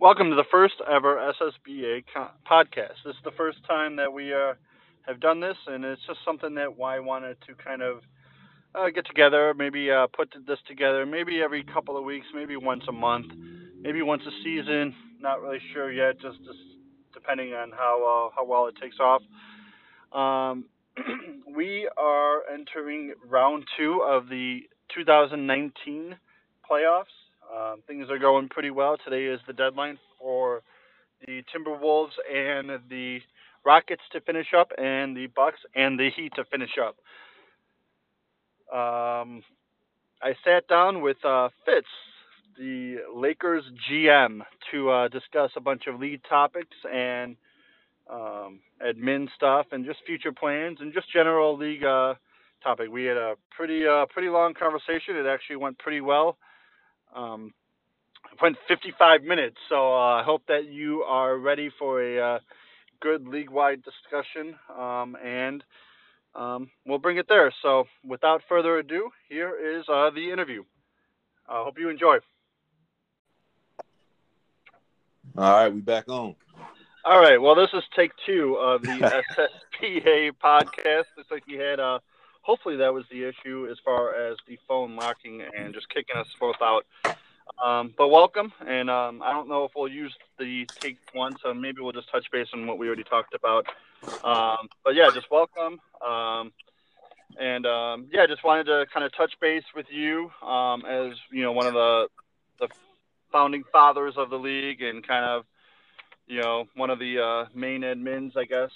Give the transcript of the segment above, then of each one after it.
Welcome to the first ever SSBA co- podcast. This is the first time that we uh, have done this, and it's just something that I wanted to kind of uh, get together, maybe uh, put this together, maybe every couple of weeks, maybe once a month, maybe once a season. Not really sure yet, just, just depending on how uh, how well it takes off. Um, we are entering round two of the 2019 playoffs. Um, things are going pretty well. Today is the deadline for the Timberwolves and the Rockets to finish up, and the Bucks and the Heat to finish up. Um, I sat down with uh, Fitz, the Lakers GM, to uh, discuss a bunch of lead topics and um, admin stuff, and just future plans, and just general league uh, topic. We had a pretty uh, pretty long conversation. It actually went pretty well. Um, went 55 minutes, so uh, I hope that you are ready for a uh, good league-wide discussion, um, and um, we'll bring it there. So, without further ado, here is uh, the interview. I hope you enjoy. All right, we back on. All right. Well, this is take two of the SSBA podcast. Looks like you had. Uh, hopefully, that was the issue as far as the phone locking and just kicking us both out. Um, but welcome, and um, I don't know if we'll use the take one, so maybe we'll just touch base on what we already talked about. Um, but yeah, just welcome, um, and um, yeah, just wanted to kind of touch base with you um, as you know one of the the founding fathers of the league and kind of you know one of the uh, main admins, I guess.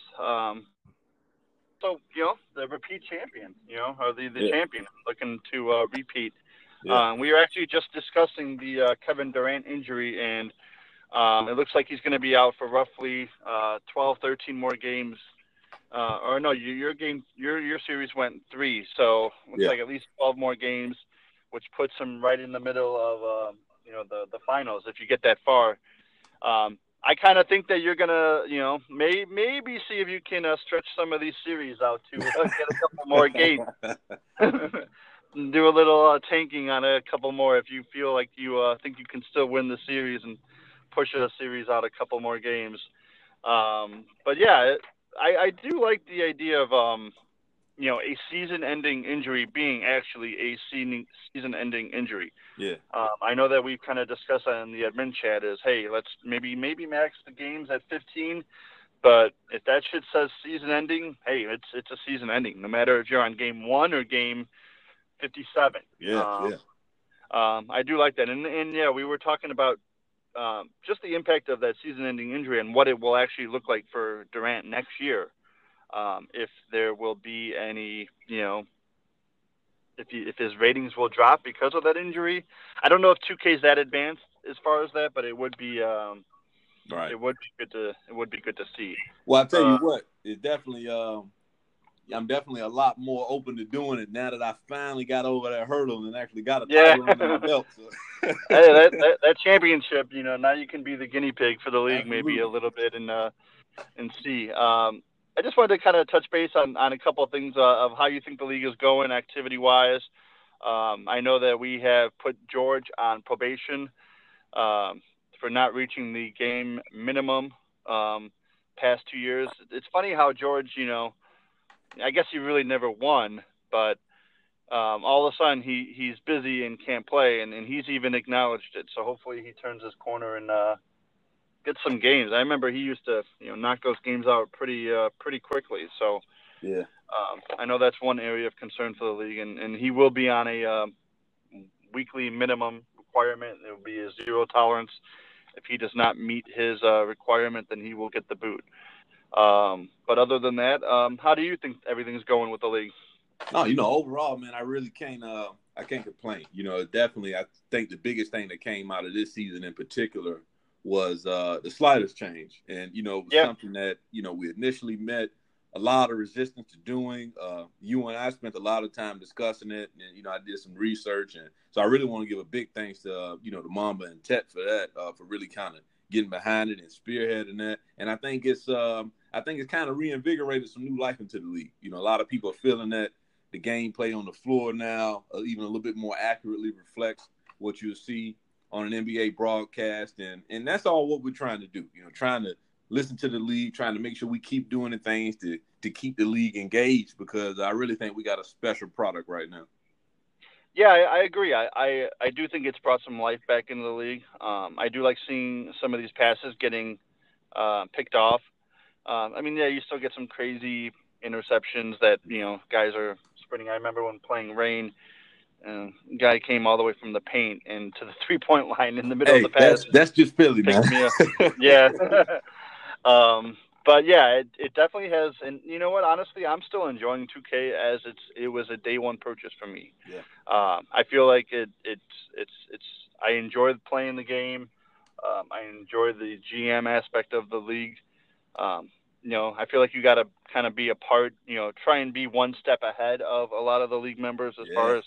So you know the repeat champion, you know, or the the yeah. champion looking to uh, repeat. Yeah. Um, we were actually just discussing the uh, Kevin Durant injury, and um, it looks like he's going to be out for roughly uh, 12, 13 more games. Uh, or no, your, your game, your your series went three, so looks yeah. like at least 12 more games, which puts him right in the middle of uh, you know the the finals if you get that far. Um, I kind of think that you're gonna, you know, may, maybe see if you can uh, stretch some of these series out to uh, get a couple more games. do a little uh, tanking on a couple more if you feel like you uh, think you can still win the series and push a series out a couple more games. Um, but yeah, it, I, I do like the idea of um, you know a season-ending injury being actually a season-ending injury. Yeah. Um, I know that we've kind of discussed that in the admin chat. Is hey, let's maybe maybe max the games at 15. But if that shit says season ending, hey, it's it's a season ending. No matter if you're on game one or game 57. Yeah, um, yeah. Um, I do like that, and and yeah, we were talking about um, just the impact of that season-ending injury and what it will actually look like for Durant next year. Um, if there will be any, you know, if he, if his ratings will drop because of that injury. I don't know if 2K is that advanced as far as that, but it would be. Um, right. It would be good to. It would be good to see. Well, I tell uh, you what, it definitely. Um, I'm definitely a lot more open to doing it now that I finally got over that hurdle and actually got a title yeah. under my belt. So. hey, that, that, that championship, you know, now you can be the guinea pig for the league Absolutely. maybe a little bit and uh and see. Um, I just wanted to kind of touch base on, on a couple of things uh, of how you think the league is going activity wise. Um, I know that we have put George on probation um, for not reaching the game minimum um, past two years. It's funny how George, you know, I guess he really never won, but um, all of a sudden he he's busy and can't play, and, and he's even acknowledged it. So hopefully he turns his corner and uh, gets some games. I remember he used to you know knock those games out pretty uh, pretty quickly. So yeah, um, I know that's one area of concern for the league, and, and he will be on a uh, weekly minimum requirement. It will be a zero tolerance. If he does not meet his uh, requirement, then he will get the boot. Um, but other than that, um, how do you think everything's going with the league? No, you know, overall, man, I really can't. Uh, I can't complain. You know, definitely, I think the biggest thing that came out of this season in particular was uh, the sliders change, and you know, yep. something that you know we initially met a lot of resistance to doing. Uh, you and I spent a lot of time discussing it, and you know, I did some research, and so I really want to give a big thanks to uh, you know the Mamba and Tet for that, uh, for really kind of getting behind it and spearheading that. And I think it's um, I think it's kind of reinvigorated some new life into the league. You know, a lot of people are feeling that the gameplay on the floor now, uh, even a little bit more accurately reflects what you'll see on an NBA broadcast, and and that's all what we're trying to do. You know, trying to listen to the league, trying to make sure we keep doing the things to to keep the league engaged because I really think we got a special product right now. Yeah, I, I agree. I, I, I do think it's brought some life back into the league. Um, I do like seeing some of these passes getting uh, picked off. Um, I mean, yeah, you still get some crazy interceptions that you know guys are sprinting. I remember when playing rain, uh, guy came all the way from the paint and to the three point line in the middle hey, of the pass. That's, that's just Philly, man. yeah. um, but yeah, it, it definitely has. And you know what? Honestly, I'm still enjoying 2K as it's it was a day one purchase for me. Yeah. Um, I feel like it it's it's it's I enjoy playing the game. Um, I enjoy the GM aspect of the league. Um, you know, I feel like you got to kind of be a part. You know, try and be one step ahead of a lot of the league members as yeah. far as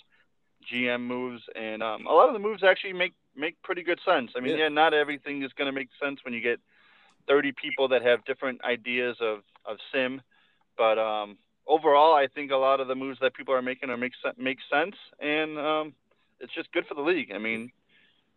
GM moves, and um, a lot of the moves actually make make pretty good sense. I mean, yeah, yeah not everything is going to make sense when you get 30 people that have different ideas of, of sim. But um, overall, I think a lot of the moves that people are making are make, make sense. And um, it's just good for the league. I mean,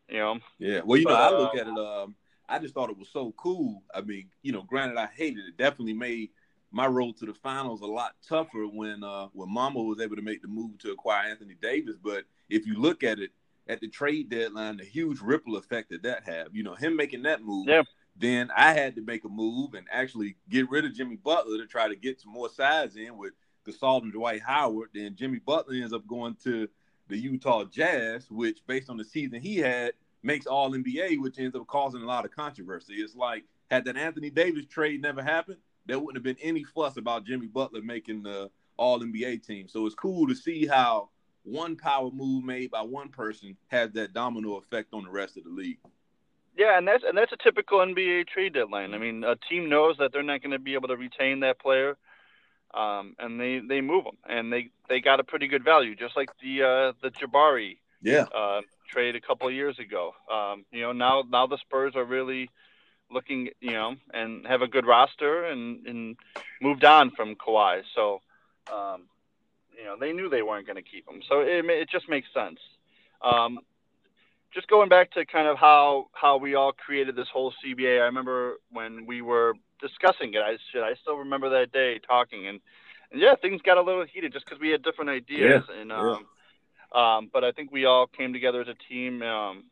you know. Yeah. Well, you know, I look uh, at it. Um, I just thought it was so cool. I mean, you know, granted, I hated it. Definitely made my road to the finals a lot tougher when uh, when Mamba was able to make the move to acquire Anthony Davis. But if you look at it at the trade deadline, the huge ripple effect that that had, you know, him making that move. Yeah. Then I had to make a move and actually get rid of Jimmy Butler to try to get some more size in with Gasol and Dwight Howard. Then Jimmy Butler ends up going to the Utah Jazz, which based on the season he had makes All NBA, which ends up causing a lot of controversy. It's like had that Anthony Davis trade never happened, there wouldn't have been any fuss about Jimmy Butler making the All NBA team. So it's cool to see how one power move made by one person has that domino effect on the rest of the league. Yeah, and that's and that's a typical NBA trade deadline. I mean, a team knows that they're not going to be able to retain that player, um, and they they move them, and they they got a pretty good value, just like the uh, the Jabari yeah uh, trade a couple of years ago. Um, you know, now now the Spurs are really looking, you know, and have a good roster and and moved on from Kawhi. So, um, you know, they knew they weren't going to keep him. So it it just makes sense. Um, just going back to kind of how how we all created this whole CBA. I remember when we were discussing it. I should I still remember that day talking and, and yeah, things got a little heated just because we had different ideas yeah, and um, yeah. um, but I think we all came together as a team um,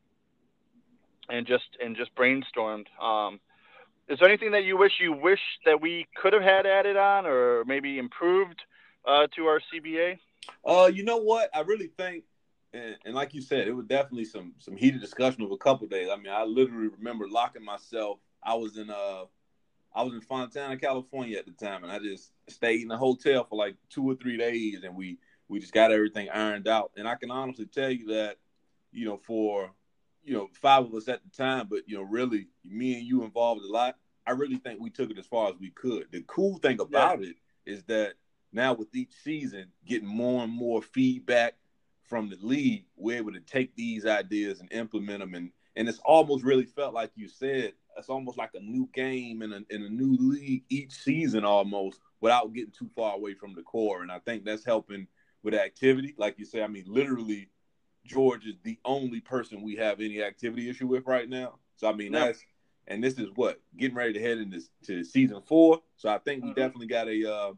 and just and just brainstormed. Um, is there anything that you wish you wish that we could have had added on or maybe improved uh, to our CBA? Uh, you know what? I really think and, and, like you said, it was definitely some some heated discussion over a couple days. I mean, I literally remember locking myself. I was in uh, I was in Fontana, California at the time, and I just stayed in a hotel for like two or three days, and we we just got everything ironed out. And I can honestly tell you that, you know, for you know five of us at the time, but you know, really me and you involved a lot. I really think we took it as far as we could. The cool thing about yeah. it is that now with each season, getting more and more feedback from the league, we're able to take these ideas and implement them. And, and it's almost really felt like you said, it's almost like a new game in a, in a new league each season almost without getting too far away from the core. And I think that's helping with activity. Like you say, I mean, literally, George is the only person we have any activity issue with right now. So, I mean, that's, and this is what, getting ready to head into to season four. So I think we mm-hmm. definitely got a, uh,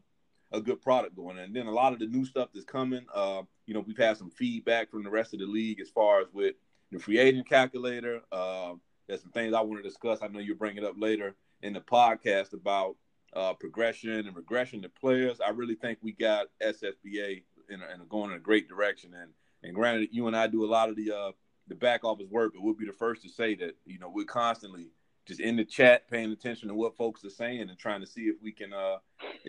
a good product going. And then a lot of the new stuff that's coming, uh, you know, we've had some feedback from the rest of the league as far as with the free agent calculator. Uh, there's some things I want to discuss. I know you'll bring it up later in the podcast about uh, progression and regression to players. I really think we got SSBA in, a, in a going in a great direction. And and granted, you and I do a lot of the uh, the back office work, but we'll be the first to say that you know we're constantly just in the chat, paying attention to what folks are saying and trying to see if we can uh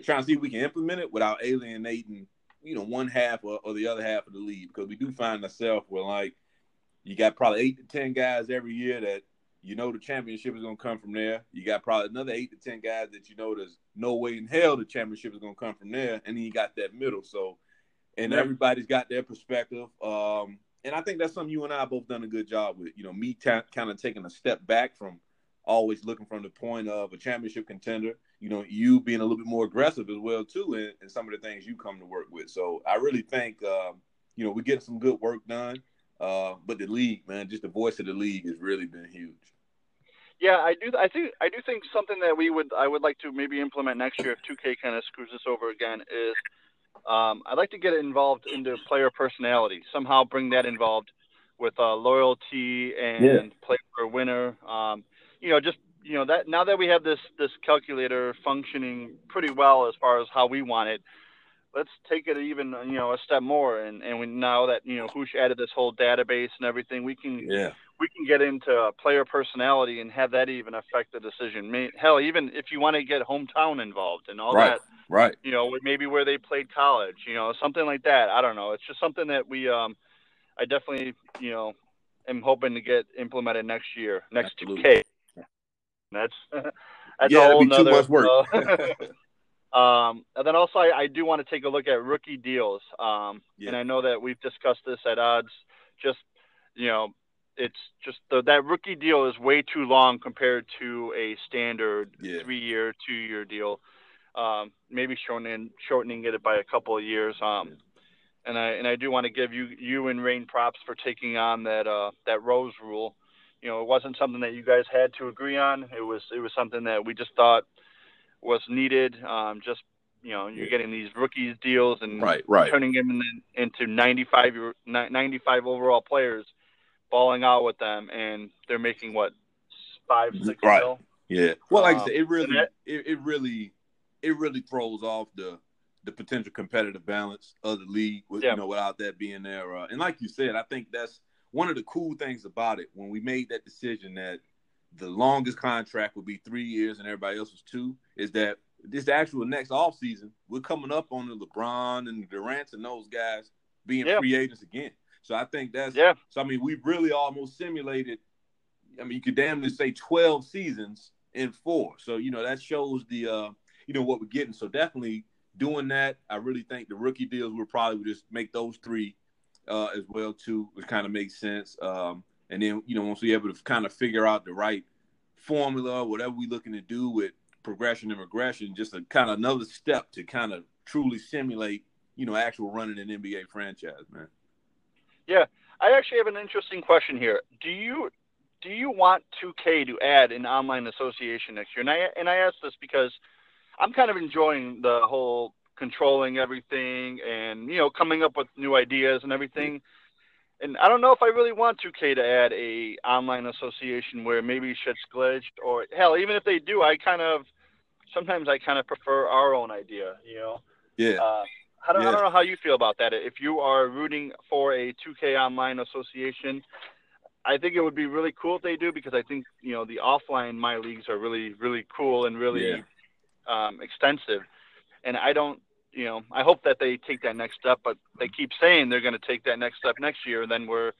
trying to see if we can implement it without alienating, you know, one half or, or the other half of the league. Because we do find ourselves where like you got probably eight to ten guys every year that you know the championship is gonna come from there. You got probably another eight to ten guys that you know there's no way in hell the championship is gonna come from there, and then you got that middle. So, and everybody's got their perspective. Um, and I think that's something you and I both done a good job with. You know, me t- kind of taking a step back from always looking from the point of a championship contender. You know, you being a little bit more aggressive as well too, and, and some of the things you come to work with. So I really think, uh, you know, we get some good work done. Uh, but the league, man, just the voice of the league has really been huge. Yeah, I do. I think I do think something that we would I would like to maybe implement next year if 2K kind of screws this over again is um, I'd like to get involved into player personality. Somehow bring that involved with uh, loyalty and yeah. play for a winner. Um, you know, just you know that now that we have this this calculator functioning pretty well as far as how we want it, let's take it even you know a step more. And and we now that you know Hoosh added this whole database and everything, we can yeah. we can get into player personality and have that even affect the decision. Hell, even if you want to get hometown involved and all right. that Right. You know, maybe where they played college, you know, something like that. I don't know. It's just something that we, um, I definitely, you know, am hoping to get implemented next year, next 2K. That's that's yeah, a whole nother, too much work. Uh, um, and then also, I, I, do want to take a look at rookie deals. Um, yeah. and I know that we've discussed this at odds. Just you know, it's just the, that rookie deal is way too long compared to a standard yeah. three-year, two-year deal um, maybe shortening shortening it by a couple of years. Um, and I and I do want to give you you and Rain props for taking on that uh, that Rose rule. You know, it wasn't something that you guys had to agree on. It was it was something that we just thought was needed. Um, just you know, you're getting these rookies deals and right, right. turning them in, into 95 95 overall players, balling out with them, and they're making what five six right. mil. Yeah. Well, like um, I said, it really that, it, it really it really throws off the the potential competitive balance of the league with, yeah. you know without that being there. Uh, and like you said, I think that's one of the cool things about it when we made that decision that the longest contract would be three years and everybody else was two. Is that this actual next off season we're coming up on the LeBron and the Durant's and those guys being yeah. free agents again. So I think that's yeah. So I mean, we've really almost simulated. I mean, you could damn near say twelve seasons in four. So you know that shows the uh, you know what we're getting. So definitely doing that. I really think the rookie deals will probably just make those three uh, as well too, which kind of makes sense. Um, and then you know once we're able to kind of figure out the right formula, whatever we're looking to do with progression and regression, just a kind of another step to kind of truly simulate you know actual running an NBA franchise, man. Yeah, I actually have an interesting question here. Do you do you want 2K to add an online association next year? And I and I ask this because I'm kind of enjoying the whole controlling everything and you know coming up with new ideas and everything. And I don't know if I really want 2K to add a online association where maybe shit's glitched or hell, even if they do, I kind of sometimes I kind of prefer our own idea. You know. Yeah. Uh, I don't, yeah. I don't know how you feel about that. If you are rooting for a 2K online association, I think it would be really cool if they do because I think you know the offline my leagues are really really cool and really yeah um, extensive. And I don't, you know, I hope that they take that next step, but they keep saying they're going to take that next step next year, and then we're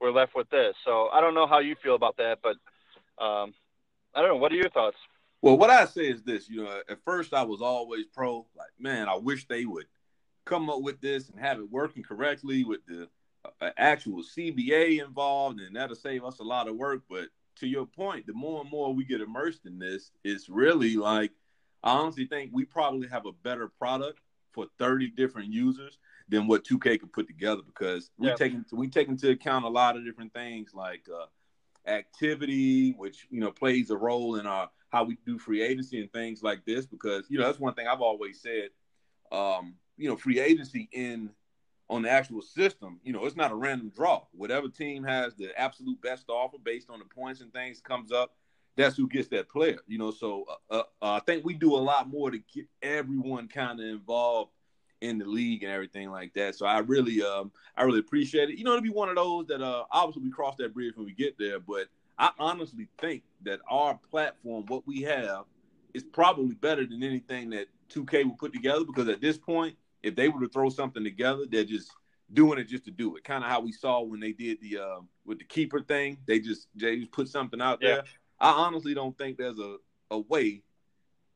we're left with this. So I don't know how you feel about that, but um, I don't know. What are your thoughts? Well, what I say is this. You know, at first I was always pro. Like, man, I wish they would come up with this and have it working correctly with the uh, actual CBA involved, and that'll save us a lot of work. But to your point, the more and more we get immersed in this, it's really like I honestly think we probably have a better product for 30 different users than what 2K could put together because we yeah. take we take into account a lot of different things like uh, activity, which you know plays a role in our how we do free agency and things like this. Because you know that's one thing I've always said. Um, you know, free agency in on the actual system, you know, it's not a random draw. Whatever team has the absolute best offer based on the points and things comes up that's who gets that player. You know, so uh, uh, I think we do a lot more to get everyone kind of involved in the league and everything like that. So I really, um, I really appreciate it. You know, to be one of those that uh, obviously we cross that bridge when we get there, but I honestly think that our platform, what we have, is probably better than anything that 2K will put together. Because at this point, if they were to throw something together, they're just doing it just to do it. Kind of how we saw when they did the uh, with the keeper thing. They just they just put something out yeah. there. I honestly don't think there's a, a way.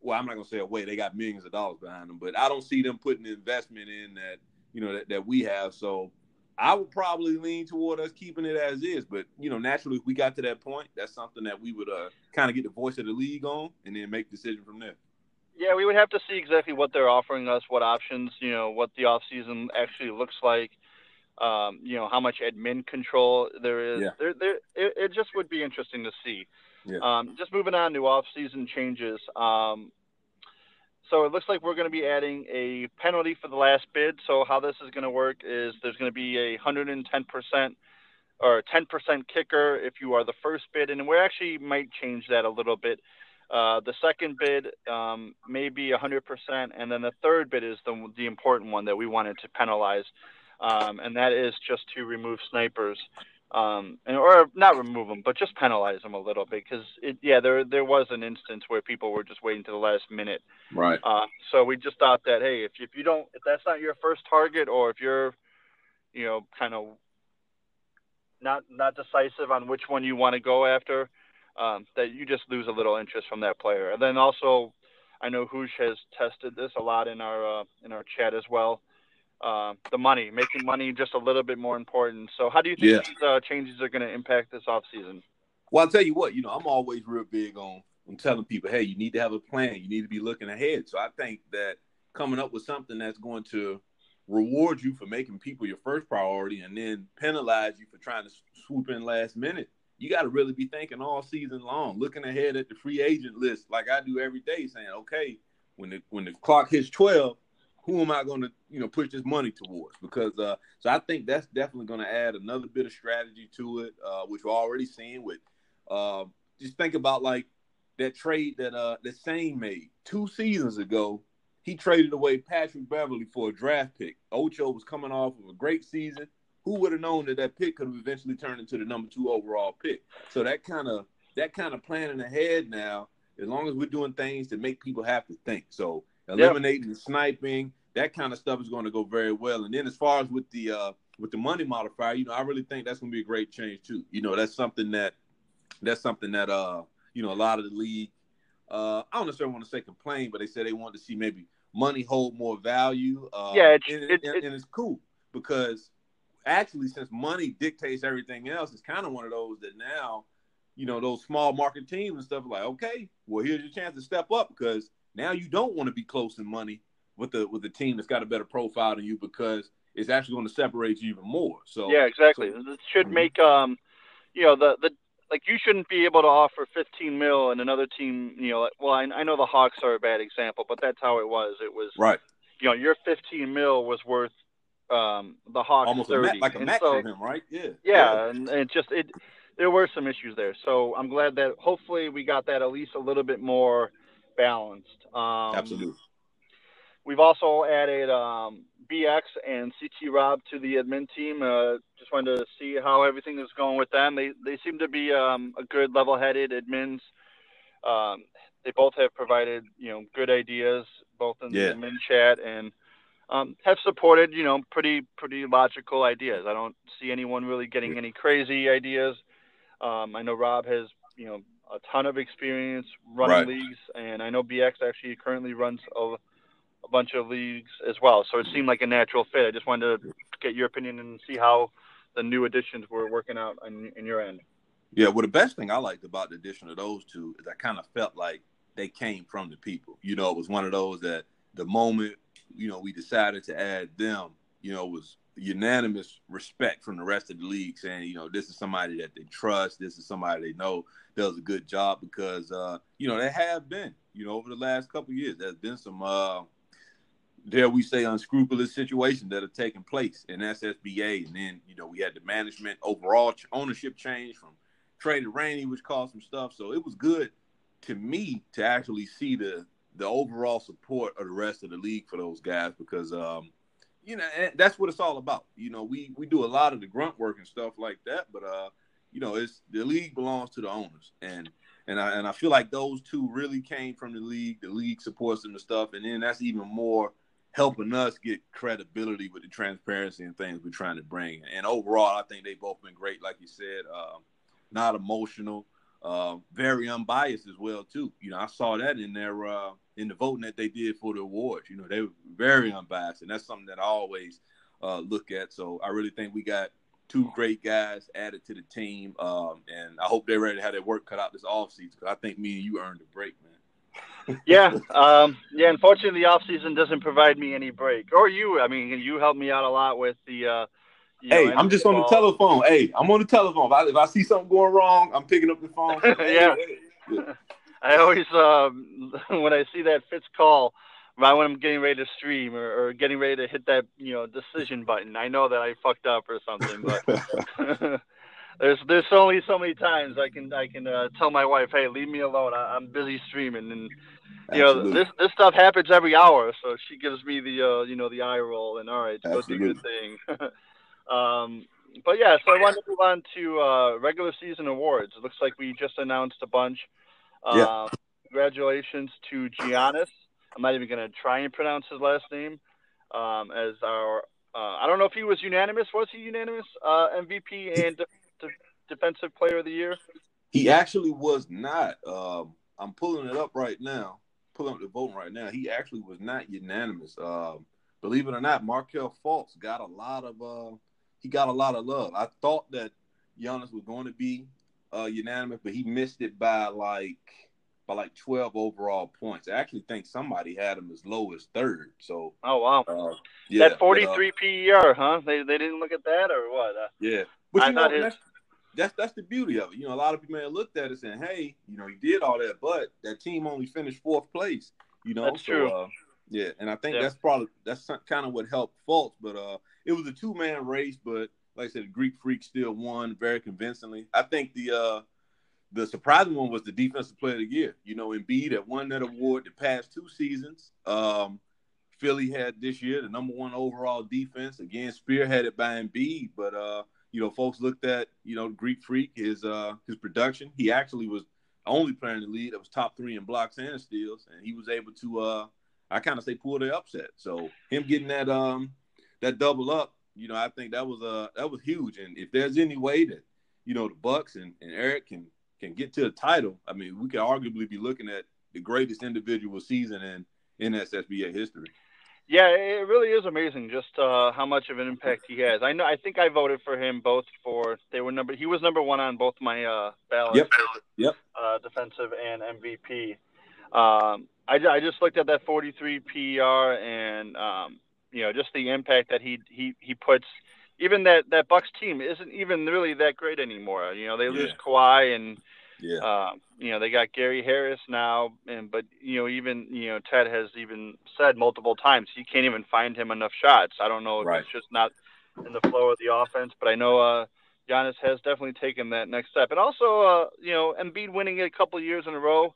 Well, I'm not gonna say a way. They got millions of dollars behind them, but I don't see them putting the investment in that you know that, that we have. So I would probably lean toward us keeping it as is. But you know, naturally, if we got to that point, that's something that we would uh, kind of get the voice of the league on, and then make decision from there. Yeah, we would have to see exactly what they're offering us, what options, you know, what the off season actually looks like. um, you know how much admin control there is. Yeah. There, there, it, it just would be interesting to see. Um, just moving on to off-season changes. Um, so it looks like we're going to be adding a penalty for the last bid. So how this is going to work is there's going to be a 110% or 10% kicker if you are the first bid, and we actually might change that a little bit. Uh, the second bid um, may be 100%, and then the third bid is the, the important one that we wanted to penalize, um, and that is just to remove snipers, um, and, or not remove them, but just penalize them a little bit because yeah, there there was an instance where people were just waiting to the last minute. Right. Uh, so we just thought that hey, if if you don't, if that's not your first target, or if you're, you know, kind of not not decisive on which one you want to go after, um, that you just lose a little interest from that player. And then also, I know Hoosh has tested this a lot in our uh, in our chat as well. Uh, the money, making money just a little bit more important. So, how do you think Yeah. these uh, changes are going to impact this offseason? Well, I'll tell you what, you know, I'm always real big on on telling people, hey, you need to have a plan. You need to be looking ahead. So I think that coming up with something that's going to reward you for making people your first priority and then penalize you for trying to swoop in last minute. You got to really be thinking all season long, looking ahead at the free agent list like I do every day, saying, okay, when the when the clock hits 12, who am I going to, you know, push this money towards? Because uh, so I think that's definitely going to add another bit of strategy to it, uh, which we're already seeing with. Uh, just think about like that trade that uh that Sane made two seasons ago. He traded away Patrick Beverley for a draft pick. Ocho was coming off of a great season. Who would have known that that pick could have eventually turned into the number two overall pick? So that kind of that kind of planning ahead now, as long as we're doing things to make people have to think. So eliminating the sniping, that kind of stuff is going to go very well. And then as far as with the uh with the money modifier, you know, I really think that's going to be a great change too. You know, that's something that that's something that uh you know a lot of the league uh I don't necessarily want to say complain, but they said they want to see maybe money hold more value. Uh, Yeah, it's- and, it- and, it- and it's cool because actually since money dictates everything else, it's kind of one of those that now you know those small market teams and stuff are like okay, well here's your chance to step up because now you don't want to be close in money with the with the team that's got a better profile than you because it's actually going to separate you even more. So Yeah, exactly. so- It should Mhm. make um, you know, the the like you shouldn't be able to offer 15 mil and another team, you know, like, well, I, I know the Hawks are a bad example, but that's how it was. It was, right. you know, your 15 mil was worth um the Hawks almost a 30, mat, like a and match so, for him, right? Yeah, yeah, and it just it there were some issues there. So I'm glad that hopefully we got that at least a little bit more balanced. Um, absolutely. We've also added um, BX and CT Rob to the admin team. Uh, just wanted to see how everything is going with them. They they seem to be um, a good, level-headed admins. Um, they both have provided you know good ideas, both in Yeah. the admin chat and um, have supported you know pretty pretty logical ideas. I don't see anyone really getting any crazy ideas. Um, I know Rob has you know a ton of experience running Right. leagues, and I know BX actually currently runs a, a bunch of leagues as well. So it seemed like a natural fit. I just wanted to get your opinion and see how the new additions were working out on, in your end. Yeah, well, the best thing I liked about the addition of those two is I kind of felt like they came from the people. You know, it was one of those that the moment you know we decided to add them, you know, was unanimous respect from the rest of the league, saying, you know, this is somebody that they trust. This is somebody they know does a good job because, uh, you know, they have been, you know, over the last couple years, there's been some, uh, dare we say, unscrupulous situations that have taken place in SSBA, and then you know we had the management overall ownership change from traded Rainey, which caused some stuff. So it was good to me to actually see the the overall support of the rest of the league for those guys because um, you know and that's what it's all about. You know, we we do a lot of the grunt work and stuff like that, but uh, you know, it's the league belongs to the owners and. And I, and I feel like those two really came from the league. The league supports them and stuff, and then that's even more helping us get credibility with the transparency and things we're trying to bring. And overall, I think they've both been great, like you said. Um, not emotional, uh, very unbiased as well too. You know, I saw that in their uh, in the voting that they did for the awards. You know, they were very unbiased, and that's something that I always uh, look at. So I really think we got two great guys added to the team, um, and I hope they're ready to have their work cut out this offseason because I think me and you earned a break, man. Yeah, um, yeah. Unfortunately, the off season doesn't provide me any break, or you. I mean, you helped me out a lot with the, hey, know, I'm just on the telephone. Hey, I'm on the telephone. If I, if I see something going wrong, I'm picking up the phone. yeah. yeah. I always um, when I see that Fitz call, right when I'm getting ready to stream or, or, getting ready to hit that you know decision button, I know that I fucked up or something. But there's there's only so many times I can I can uh, tell my wife, hey, leave me alone. I, am busy streaming, and you Absolutely. know this this stuff happens every hour. So she gives me the uh, you know the eye roll and all right, go do your thing. Um, but yeah, so I wanted to move on to uh, regular season awards. It looks like we just announced a bunch. yeah. Um, congratulations to Giannis. I'm not even going to try and pronounce his last name. Um, as our, uh, I don't know if he was unanimous. Was he unanimous uh, MVP and de- de- defensive player of the year? He actually was not. Um, I'm pulling it up right now. Pulling up the voting right now. He actually was not unanimous. Um, believe it or not, Markelle Fultz got a lot of uh, he got a lot of love. I thought that Giannis was going to be uh, unanimous, but he missed it by like by like 12 overall points. I actually think somebody had him as low as third. So oh wow, uh, yeah, that 43 uh, PER, huh? They they didn't look at that or what? Uh, yeah, but you know his... that's, that's that's the beauty of it. You know, a lot of people may have looked at it saying, "Hey, you know, he did all that, but that team only finished fourth place." You know, that's so, true. Uh, yeah, and I think yeah. that's probably that's kind of what helped Fultz. But uh, it was a two man race, but like I said, Greek Freak still won very convincingly. I think the uh the surprising one was the defensive player of the year. You know, Embiid had won that award the past two seasons. Um, Philly had this year the number one overall defense. Again, spearheaded by Embiid, but uh, you know, folks looked at you know Greek Freak his uh his production. He actually was only player in the league that was top three in blocks and steals, and he was able to uh I kind of say pull the upset. So him getting that um that double up, you know, I think that was uh that was huge. And if there's any way that you know the Bucks and, and Eric can can get to a title, I mean, we could arguably be looking at the greatest individual season in in SSBA history. Yeah, it really is amazing just uh, how much of an impact he has. I know. I think I voted for him both for they were number. He was number one on both my uh, ballots. Yep. Yep. Uh, defensive and MVP. Um, I, I just looked at that 43 PER and um, you know just the impact that he he he puts even that that Bucks team isn't even really that great anymore. You know, they lose yeah. Kawhi and yeah. Uh, you know, they got Gary Harris now, and but you know, even you know, Ted has even said multiple times he can't even find him enough shots. I don't know if right. it's just not in the flow of the offense, but I know uh Giannis has definitely taken that next step. And also uh, you know, Embiid winning it a couple years in a row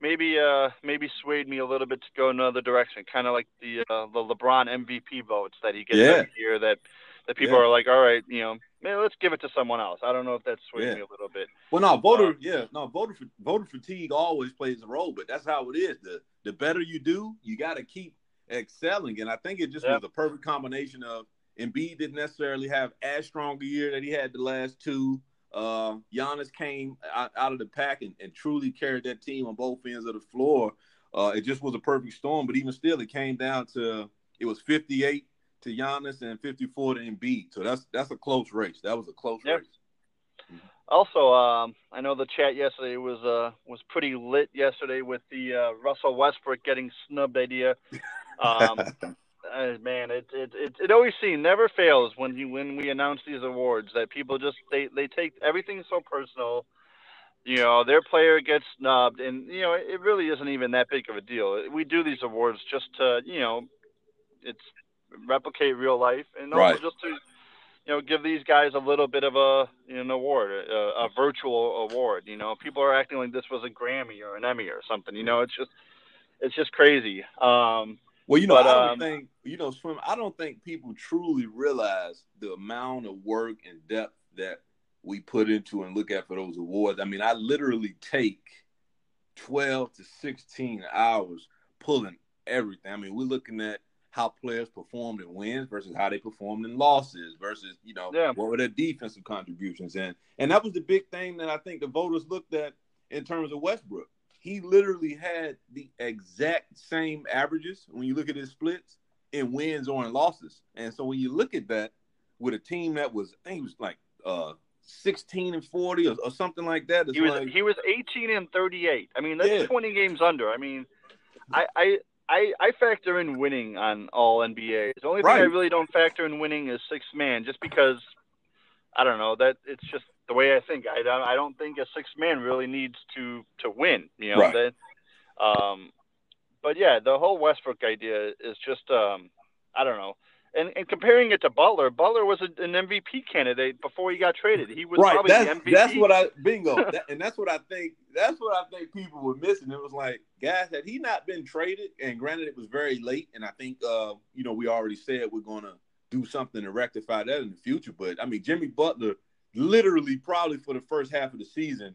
maybe uh maybe swayed me a little bit to go another direction, kind of like the uh, the LeBron MVP votes that he gets yeah. every year that that people yeah. are like, all right, you know, man, let's give it to someone else. I don't know if that swayed yeah. me a little bit. Well, no, voter, uh, yeah, no, voter voter fatigue always plays a role, but that's how it is. The the better you do, you got to keep excelling, and I think it just was a perfect combination of Embiid didn't necessarily have as strong a year that he had the last two. Uh, Giannis came out, out of the pack and, and, truly carried that team on both ends of the floor. Uh, it just was a perfect storm, but even still, it came down to it was 58 to Giannis and 54 to Embiid. So that's that's a close race. That was a close yep. race. Also, um, I know the chat yesterday was uh, was pretty lit yesterday with the uh, Russell Westbrook getting snubbed idea. Um, uh, man, it, it it it always seems never fails when you when we announce these awards that people just they they take everything so personal. You know, their player gets snubbed, and you know it really isn't even that big of a deal. We do these awards just to you know, it's replicate real life, and also right. just to you know give these guys a little bit of a you know, an award, a, a, virtual award. You know, people are acting like this was a Grammy or an Emmy or something. You know, it's just it's just crazy. Um, well, you know, but, I don't um, think you know, swim. I don't think people truly realize the amount of work and depth that we put into and look at for those awards. I mean, I literally take twelve to sixteen hours pulling everything. I mean, we're looking at how players performed in wins versus how they performed in losses versus you know yeah. what were their defensive contributions and and that was the big thing that I think the voters looked at in terms of Westbrook. He literally had the exact same averages when you look at his splits in wins or in losses. And so when you look at that with a team that was I think he was like uh 16 and 40 or, or something like that. He was like, he was 18 and 38. I mean, that's yeah. 20 games under. I mean, I, I I, I factor in winning on all NBA. The only thing right. I really don't factor in winning is six man, just because I don't know that it's just the way I think. I don't I don't think a six man really needs to to win. You know right. that. Um, but yeah, the whole Westbrook idea is just um, I don't know. And, and comparing it to Butler, Butler was a, an MVP candidate before he got traded. He was right. probably that's, the MVP. That's what I bingo, that, and that's what I think. That's what I think people were missing. It was like, guys, had he not been traded, and granted it was very late, and I think uh, you know we already said we're gonna do something to rectify that in the future. But I mean, Jimmy Butler, literally, probably for the first half of the season,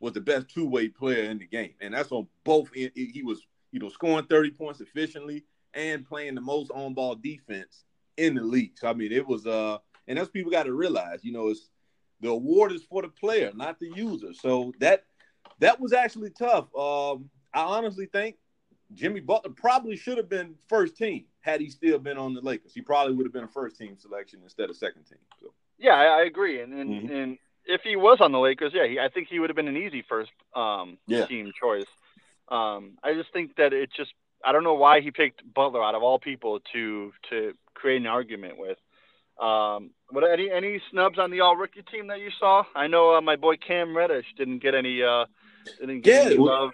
was the best two way player in the game, and that's on both. He was you know scoring thirty points efficiently and playing the most on ball defense in the league. So I mean, it was uh, and that's people got to realize, you know, it's the award is for the player, not the user. So that that was actually tough. Um, I honestly think Jimmy Butler probably should have been first team had he still been on the Lakers. He probably would have been a first team selection instead of second team. So. Yeah, I, I agree, and and, mm-hmm. and if he was on the Lakers, yeah, he, I think he would have been an easy first um, yeah. team choice. Um, I just think that it just I don't know why he picked Butler out of all people to to create an argument with. Um, what any any snubs on the all rookie team that you saw? I know uh, my boy Cam Reddish didn't get any uh didn't get yeah, any love.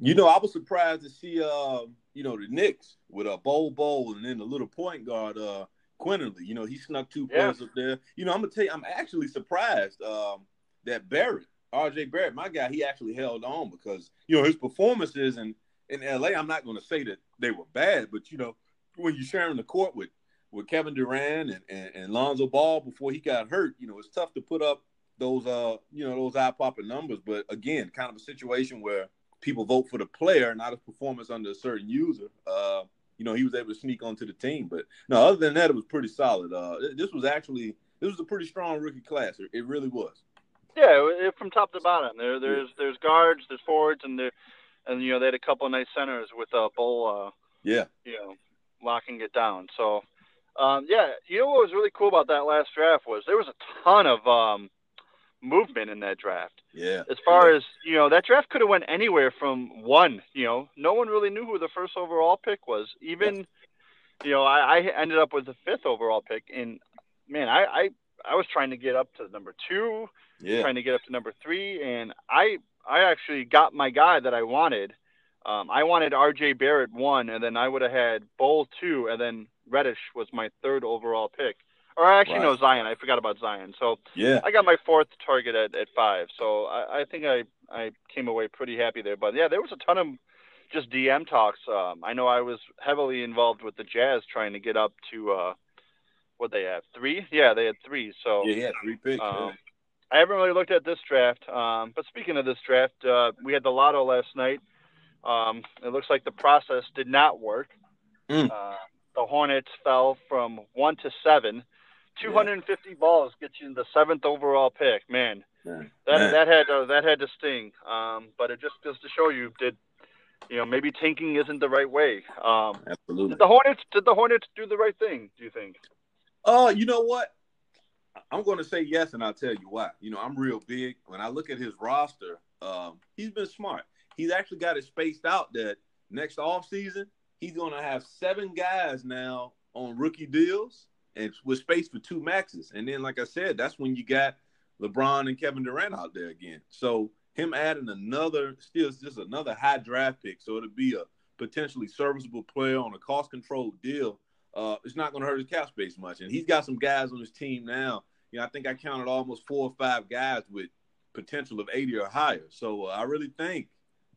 You know, I was surprised to see uh you know the Knicks with a bowl Bol and then the little point guard uh Quinerly. You know, he snuck two players yeah. up there. You know, I'm gonna tell you, I'm actually surprised um that Barrett, RJ Barrett, my guy, he actually held on because you know his performances and in LA, I'm not going to say that they were bad, but you know, when you're sharing the court with with Kevin Durant and, and, and Lonzo Ball before he got hurt, you know, it's tough to put up those uh you know those eye popping numbers. But again, kind of a situation where people vote for the player, not a performance under a certain user. Uh, you know, he was able to sneak onto the team. But no, other than that, it was pretty solid. Uh, this was actually this was a pretty strong rookie class. It really was. Yeah, from top to bottom. There, there's there's guards, there's forwards, and there and you know they had a couple of nice centers with a uh, Bol. Uh, yeah. You know, locking it down. So, um, yeah, you know what was really cool about that last draft was there was a ton of um, movement in that draft. Yeah. As far yeah. as you know, that draft could have went anywhere from one. You know, no one really knew who the first overall pick was. Even, yes. you know, I, I ended up with the fifth overall pick, and man, I, I I was trying to get up to number two, yeah. trying to get up to number three, and I I actually got my guy that I wanted. Um, I wanted R.J. Barrett one, and then I would have had Bol two, and then Reddish was my third overall pick. Or I actually, wow. no, Zion. I forgot about Zion. So yeah, I got my fourth target at, at five. So I, I think I I came away pretty happy there. But yeah, there was a ton of just DM talks. Um, I know I was heavily involved with the Jazz trying to get up to uh, what they have three. Yeah, they had three. So yeah, yeah, three picks. Um, yeah. I haven't really looked at this draft. Um, but speaking of this draft, uh, we had the lotto last night. Um, it looks like the process did not work. Mm. Uh, the Hornets fell from one to seven. 250 yeah. balls gets you the seventh overall pick. Man, that Man. that had uh, that had to sting. Um, but it just goes to show you did you know maybe tanking isn't the right way. Um, Absolutely. Did the Hornets did the Hornets do the right thing? Do you think? Oh, uh, you know what? I'm going to say yes, and I'll tell you why. You know, I'm real big. When I look at his roster, um, he's been smart. He's actually got it spaced out that next off season he's going to have seven guys now on rookie deals and with space for two maxes. And then, like I said, that's when you got LeBron and Kevin Durant out there again. So him adding another, still just another high draft pick, so it'll be a potentially serviceable player on a cost controlled deal uh, it's not going to hurt his cap space much. And he's got some guys on his team now. You know, I think I counted almost four or five guys with potential of 80 or higher. So uh, I really think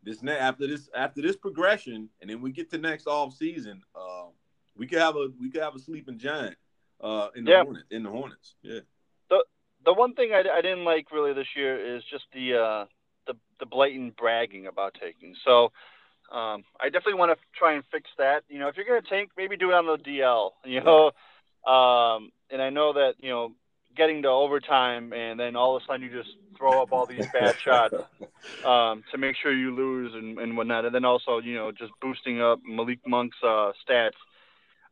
this after this after this progression, and then we get to next off season, uh, we could have a we could have a sleeping giant uh, in the yeah. Hornets. In the Hornets, yeah. The the one thing I, I didn't like really this year is just the uh, the the blatant bragging about taking. So um, I definitely want to try and fix that. You know, if you're going to tank, maybe do it on the DL. You know, um, and I know that you know getting to overtime and then all of a sudden you just throw up all these bad shots um, to make sure you lose and, and whatnot, and then also you know just boosting up Malik Monk's uh, stats.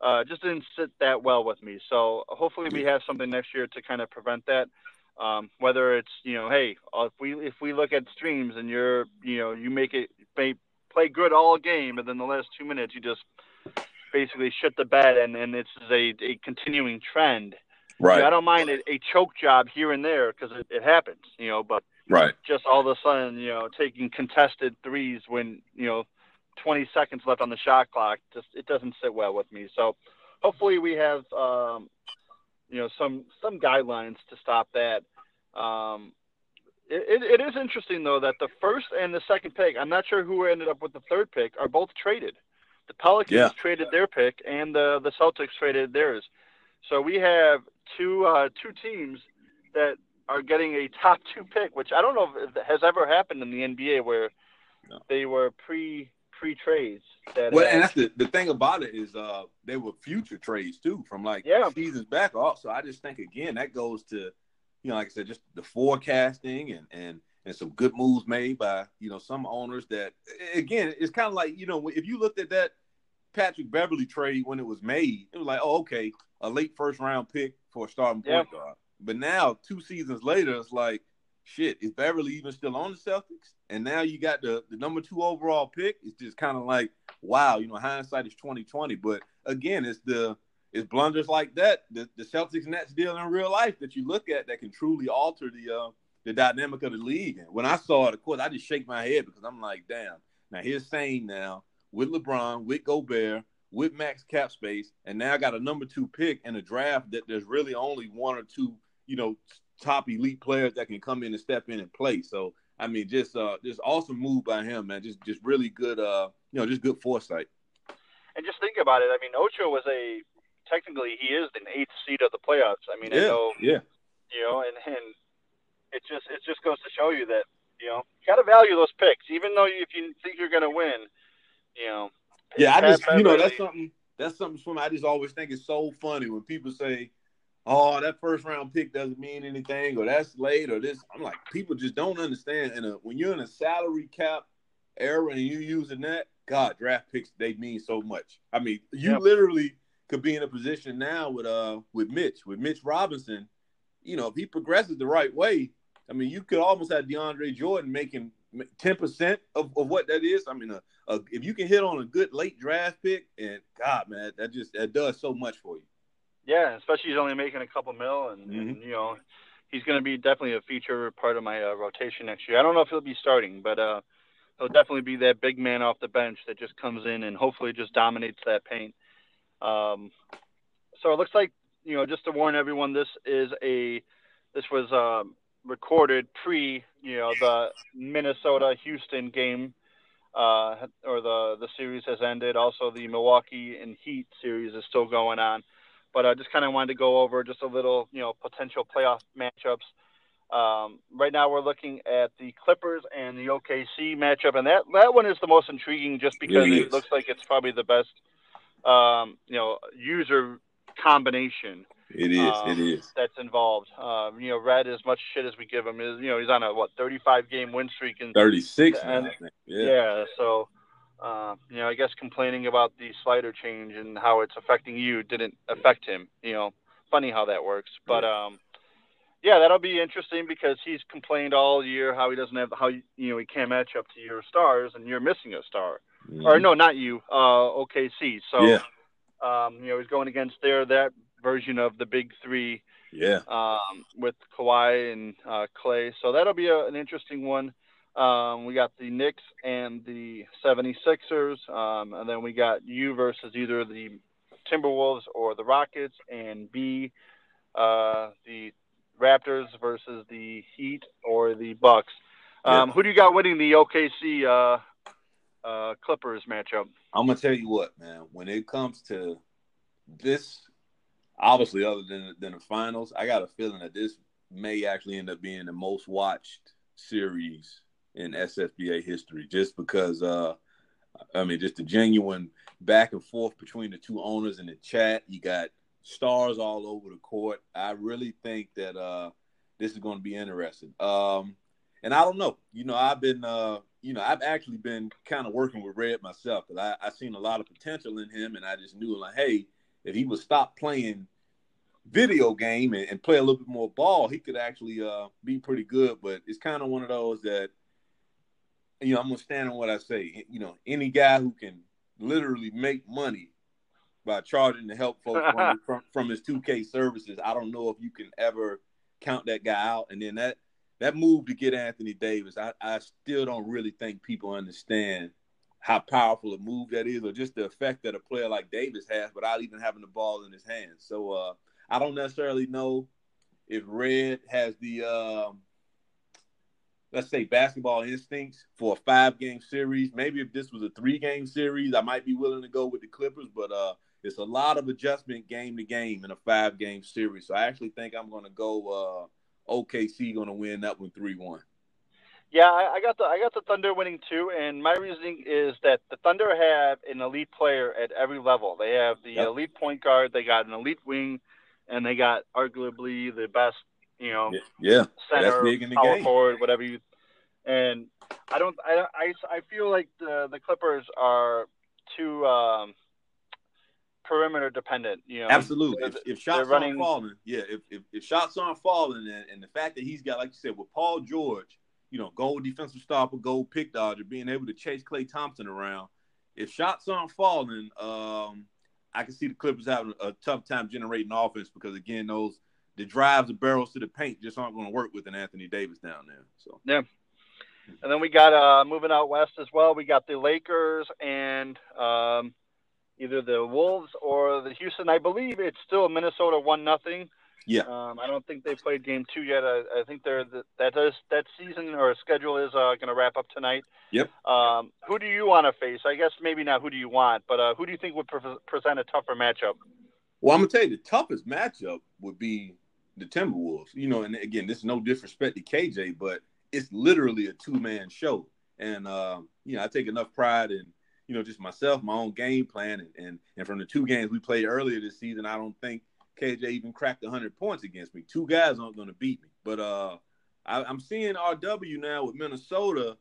Uh, just didn't sit that well with me. So hopefully we have something next year to kind of prevent that. Um, whether it's you know, hey, if we if we look at streams and you're you know you make it play good all game, and then the last two minutes you just basically shit the bed, and and it's a a continuing trend. Right. You know, I don't mind a, a, choke job here and there because it, it happens, you know, but right. Just all of a sudden, you know, taking contested threes when you know 20 seconds left on the shot clock, just it doesn't sit well with me. So hopefully we have um, you know some some guidelines to stop that. Um, it, it, it is interesting though that the first and the second pick, I'm not sure who ended up with the third pick, are both traded. The Pelicans yeah. traded their pick, and the the Celtics traded theirs. So we have two uh, two teams that are getting a top two pick, which I don't know if it has ever happened in the NBA where no. they were pre pre trades. That well, had, and that's the, the thing about it is uh they were future trades too from like yeah. seasons back. Also, I just think again that goes to you know like I said just the forecasting and and and some good moves made by you know some owners that again it's kind of like you know if you looked at that Patrick Beverley trade when it was made, it was like, oh, okay, a late first round pick for a starting point guard. But now, two seasons later, it's like, shit, is Beverley even still on the Celtics? And now you got the, the number two overall pick. It's just kind of like, wow, you know, hindsight is twenty twenty. But again, it's the it's blunders like that, the, the Celtics Nets deal in real life that you look at that can truly alter the uh, the dynamic of the league. And when I saw it, of course, I just shake my head because I'm like, damn. Now here's saying now with LeBron, with Gobert, with max cap space, and now I got a number two pick in a draft that there's really only one or two, you know, top elite players that can come in and step in and play. So I mean, just uh, just awesome move by him, man. Just just really good, uh, you know, just good foresight. And just think about it. I mean, Ocho was a technically he is an eighth seed of the playoffs. I mean, yeah, I know, yeah, you know, and and it just it just goes to show you that you know you got to value those picks, even though if you think you're going to win, you know. Yeah, I just you know that's something that's something from I just always think is so funny when people say, "Oh, that first round pick doesn't mean anything," or "That's late," or this. I'm like, people just don't understand. And uh, when you're in a salary cap era and you're using that, God, draft picks they mean so much. I mean, you yep. literally could be in a position now with uh with Mitch with Mitch Robinson. You know, if he progresses the right way, I mean, you could almost have DeAndre Jordan making ten percent of, of what that is. I mean, a, a, if you can hit on a good late draft pick, and God, man, that just that does so much for you. Yeah, especially he's only making a couple mil, and, mm-hmm. and you know he's going to be definitely a feature part of my uh, rotation next year. I don't know if he'll be starting, but uh, he'll definitely be that big man off the bench that just comes in and hopefully just dominates that paint. Um, so it looks like you know just to warn everyone, this is a this was um, recorded pre, you know, the Minnesota Houston game, uh, or the the series has ended. Also, the Milwaukee and Heat series is still going on. But I just kind of wanted to go over just a little, you know, potential playoff matchups. Um, right now, we're looking at the Clippers and the OKC matchup, and that that one is the most intriguing, just because it, it looks like it's probably the best, um, you know, user combination. It is. Um, it is. That's involved. Um, you know, Red as much shit as we give him is. You know, he's on a what thirty-five game win streak and thirty-six. And, yeah. yeah. So, uh, you know, I guess complaining about the slider change and how it's affecting you didn't affect him. You know, funny how that works. But um, yeah, that'll be interesting because he's complained all year how he doesn't have how you know he can't match up to your stars and you're missing a star. Mm-hmm. Or no, not you. Uh, OKC. So. Yeah. Um, you know, he's going against their that version of the big three. Yeah. Um, with Kawhi and uh, Klay. So that'll be a, an interesting one. Um, we got the Knicks and the 76ers. Um, and then we got you versus either the Timberwolves or the Rockets. And B, uh, the Raptors versus the Heat or the Bucks. Um, yeah. Who do you got winning the OKC uh, uh, Clippers matchup? I'm gonna tell you what, man. When it comes to this obviously, other than than the finals, I got a feeling that this may actually end up being the most watched series in SSBA history, just because. Uh, I mean, just the genuine back and forth between the two owners in the chat. You got stars all over the court. I really think that uh, this is going to be interesting. Um, and I don't know. You know, I've been, uh, you know, I've actually been kind of working with Red myself because I, I seen a lot of potential in him, and I just knew like, hey, if he would stop playing video game and, and, play a little bit more ball, he could actually uh, be pretty good. But it's kind of one of those that you know, I'm gonna stand on what I say. You know, any guy who can literally make money by charging to help folks from, from, from his 2K services, I don't know if you can ever count that guy out. And then that that move to get Anthony Davis, I, I still don't really think people understand how powerful a move that is, or just the effect that a player like Davis has without even having the ball in his hands. So uh, I don't necessarily know if Red has the um, let's say basketball instincts for a five game series. Maybe if this was a three game series, I might be willing to go with the Clippers, but uh, it's a lot of adjustment game to game in a five game series. So I actually think I'm going to go uh, OKC going to win that one three one. Yeah, I, I got the I got the Thunder winning too, and my reasoning is that the Thunder have an elite player at every level. They have the yep. elite point guard, they got an elite wing, and they got arguably the best you know, yeah, center, power game. forward, whatever you. And I don't, I, I, I feel like the the Clippers are too um, perimeter dependent. You know, absolutely. If, if shots running, aren't falling, yeah, if, if, if shots aren't falling, and, and the fact that he's got, like you said, with Paul George, you know, gold defensive stopper, gold pick dodger, being able to chase Klay Thompson around. If shots aren't falling, um, I can see the Clippers having a tough time generating offense because again, those the drives, the barrels to the paint just aren't going to work with an Anthony Davis down there. So yeah. And then we got uh, moving out west as well. We got the Lakers and um, either the Wolves or the Houston. I believe it's still Minnesota one nothing. Yeah. Um, I don't think they played game two yet. I, I think they're the, that does that season or schedule is uh, going to wrap up tonight. Yep. Um, who do you want to face? I guess maybe not who do you want, but uh, who do you think would pre- present a tougher matchup? Well, I'm gonna tell you the toughest matchup would be the Timberwolves. You know, and again, this is no disrespect to KJ, but it's literally a two man show. And uh, you know, I take enough pride in you know just myself, my own game plan, and and, and from the two games we played earlier this season, I don't think KJ even cracked 100 points against me. Two guys aren't going to beat me. But uh, I, I'm seeing RW now with Minnesota.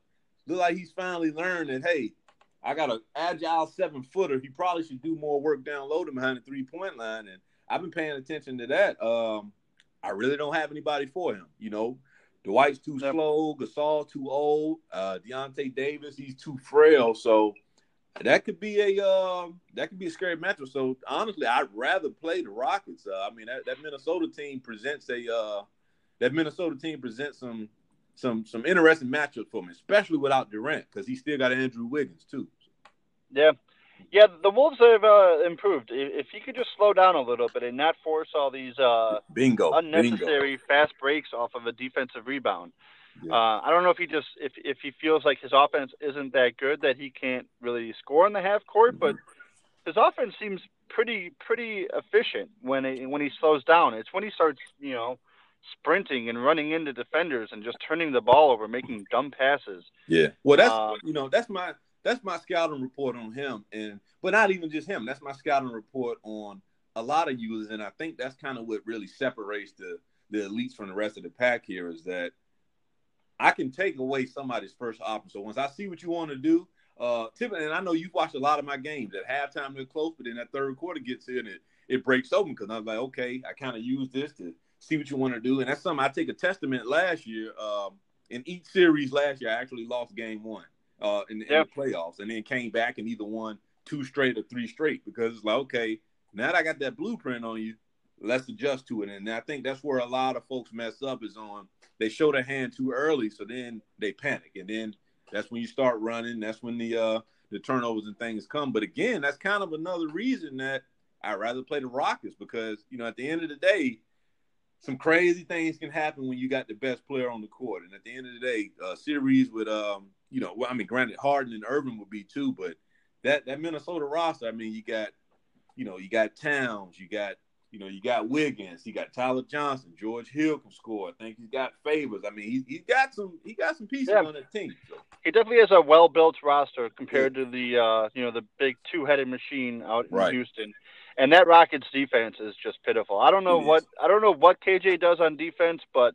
Look like he's finally learned that hey, I got an agile seven footer. He probably should do more work down low to behind the three point line, and I've been paying attention to that. Um, I really don't have anybody for him. You know, Dwight's too slow, Gasol too old, uh, Deyonta Davis he's too frail. So that could be a uh, that could be a scary matchup. So honestly, I'd rather play the Rockets. Uh, I mean, that, that Minnesota team presents a uh, that Minnesota team presents some some some interesting matchups for me, especially without Durant because he still got Andrew Wiggins too. Yeah, yeah, the Wolves have uh, improved. If he could just slow down a little bit and not force all these uh, bingo unnecessary bingo. fast breaks off of a defensive rebound. Yeah. Uh, I don't know if he just if if he feels like his offense isn't that good that he can't really score in the half court, mm-hmm. but his offense seems pretty pretty efficient when he, when he slows down. It's when he starts, you know, sprinting and running into defenders and just turning the ball over, making dumb passes. Yeah, well, that's uh, you know that's my that's my scouting report on him, and but not even just him. That's my scouting report on a lot of users, and I think that's kind of what really separates the the elites from the rest of the pack here is that I can take away somebody's first option. So once I see what you want to do, uh, and I know you've watched a lot of my games at halftime they're close, but then that third quarter gets in it it breaks open because I'm like, okay, I kind of use this to see what you want to do, and that's something I take a testament last year. Um, in each series last year, I actually lost game one uh, in, in the playoffs, and then came back and either won two straight or three straight because it's like, okay, now that I got that blueprint on you, let's adjust to it. And I think that's where a lot of folks mess up is on they show their hand too early, so then they panic, and then that's when you start running. That's when the uh, the turnovers and things come. But again, that's kind of another reason that I'd rather play the Rockets because you know at the end of the day, some crazy things can happen when you got the best player on the court. And at the end of the day, a series with um, you know, well, I mean, granted, Harden and Irving would be too, but that that Minnesota roster, I mean, you got, you know, you got Towns, you got, you know, you got Wiggins, you got Tyler Johnson, George Hill can score. I think he's got Favors. I mean, he's he's got some he got some pieces yeah. on that team. So. He definitely has a well built roster compared yeah. to the uh, you know the big two headed machine out in right. Houston. And that Rockets defense is just pitiful. I don't know it what is. I don't know what KJ does on defense, but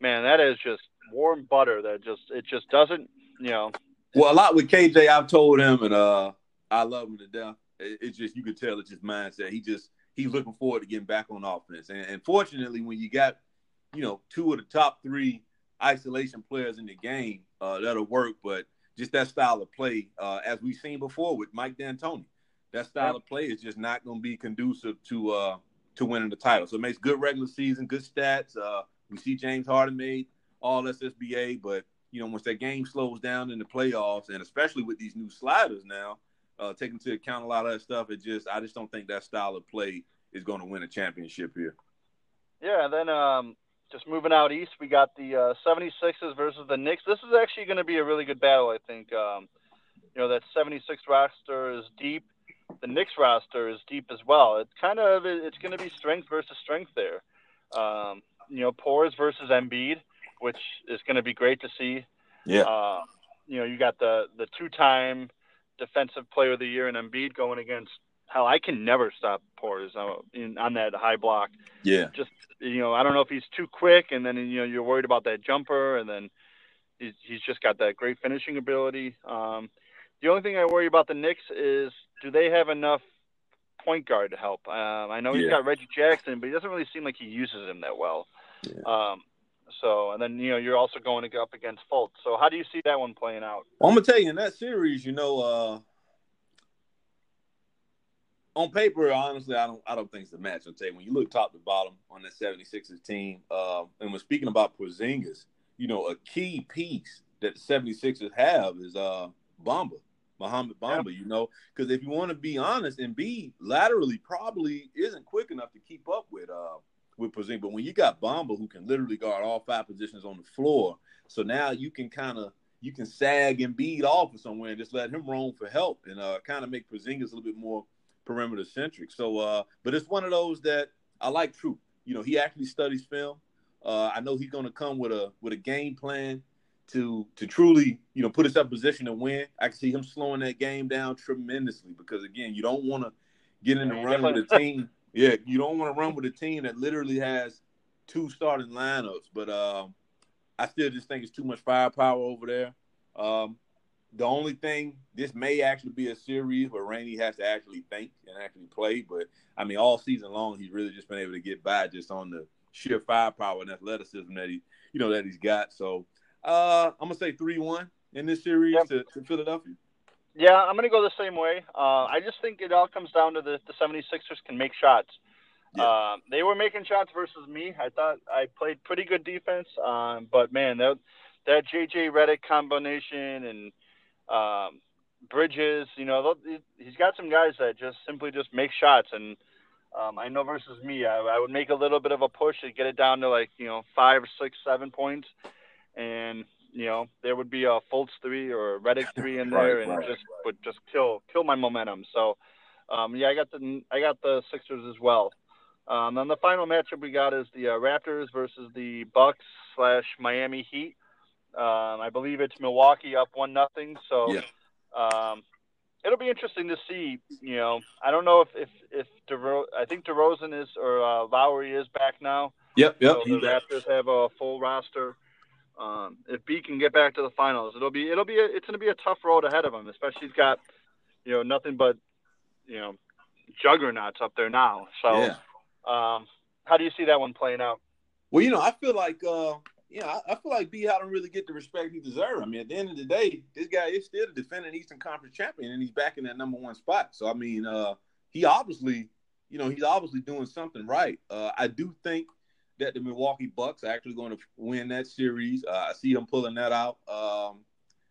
man, that is just warm butter that just it just doesn't you know. Well, a lot with KJ, I've told him, and uh, I love him to death. It, it's just you could tell it's just mindset. He just he's looking forward to getting back on offense. And, and fortunately, when you got you know two of the top three isolation players in the game, uh, that'll work. But just that style of play, uh, as we've seen before with Mike D'Antoni, that style of play is just not going to be conducive to uh, to winning the title. So it makes good regular season, good stats. Uh, we see James Harden made all SSBA, but you know once that game slows down in the playoffs, and especially with these new sliders now, uh, taking into account a lot of that stuff, it just I just don't think that style of play is going to win a championship here. Yeah, and then um, just moving out east, we got the uh, 76ers versus the Knicks. This is actually going to be a really good battle, I think. Um, you know, that 76 roster is deep. The Knicks roster is deep as well. It's kind of it's going to be strength versus strength there. Um, you know, Pores versus Embiid, which is going to be great to see. Yeah. Uh, you know, you got the the two-time defensive player of the year in Embiid going against hell, I can never stop Portis on, on that high block. Yeah. Just you know, I don't know if he's too quick, and then you know you're worried about that jumper, and then he's he's just got that great finishing ability. Um, the only thing I worry about the Knicks is do they have enough point guard to help? Um, I know he's yeah. got Reggie Jackson, but he doesn't really seem like he uses him that well. Yeah. Um, so, and then you know you're also going up against Fultz. So, how do you see that one playing out? Well, I'm gonna tell you in that series, you know, uh, on paper, honestly, I don't I don't think it's a match. I'll tell you, when you look top to bottom on that 76ers team, uh, and when we're speaking about Porzingis, you know, a key piece that the 76ers have is uh Bamba, Mohamed Bamba, yeah. you know, because if you want to be honest, Embiid laterally probably isn't quick enough to keep up with uh with Porzingis. But when you got Bamba who can literally guard all five positions on the floor, so now you can kind of you can sag Embiid off of somewhere and just let him roam for help and uh, kind of make Porzingis a little bit more perimeter centric. So, uh, but it's one of those that I like. True, you know, he actually studies film. Uh, I know he's going to come with a with a game plan to to truly, you know, put himself in position to win. I can see him slowing that game down tremendously because again, you don't want to get in the run with a team. Yeah, you don't want to run with a team that literally has two starting lineups. But um, I still just think it's too much firepower over there. Um, the only thing this may actually be a series where Rainey has to actually think and actually play. But I mean, all season long, he's really just been able to get by just on the sheer firepower and athleticism that he, you know, that he's got. So uh, I'm gonna say three one in this series yep. to, to, Philadelphia. Yeah, I'm gonna go the same way. Uh, I just think it all comes down to the the 76ers can make shots. Yeah. Uh, they were making shots versus me. I thought I played pretty good defense, um, but man, that that JJ Redick combination and um, Bridges. You know, he's got some guys that just simply just make shots. And um, I know versus me, I, I would make a little bit of a push to get it down to like you know five, six, seven points, and you know there would be a Fultz three or a Redick three in there, right, and right. just would just kill kill my momentum. So um, yeah, I got the I got the Sixers as well. Um, and the final matchup we got is the uh, Raptors versus the Bucks slash Miami Heat. Um, I believe it's Milwaukee up one nothing. So yeah. um, it'll be interesting to see. You know, I don't know if if if DeRo- I think DeRozan is or uh, Lowry is back now. Yep, yep. So the Raptors have a full roster. Um, if B can get back to the finals, it'll be it'll be a, it's going to be a tough road ahead of him. Especially he's got you know nothing but you know juggernauts up there now. So, yeah. um, how do you see that one playing out? Well, you know, I feel like uh, you know, I, I feel like B. I don't really get the respect he deserves. I mean, at the end of the day, this guy is still the defending Eastern Conference champion, and he's back in that number one spot. So, I mean, uh, he obviously, you know, he's obviously doing something right. Uh, I do think that the Milwaukee Bucks are actually going to win that series. Uh, I see them pulling that out. Um,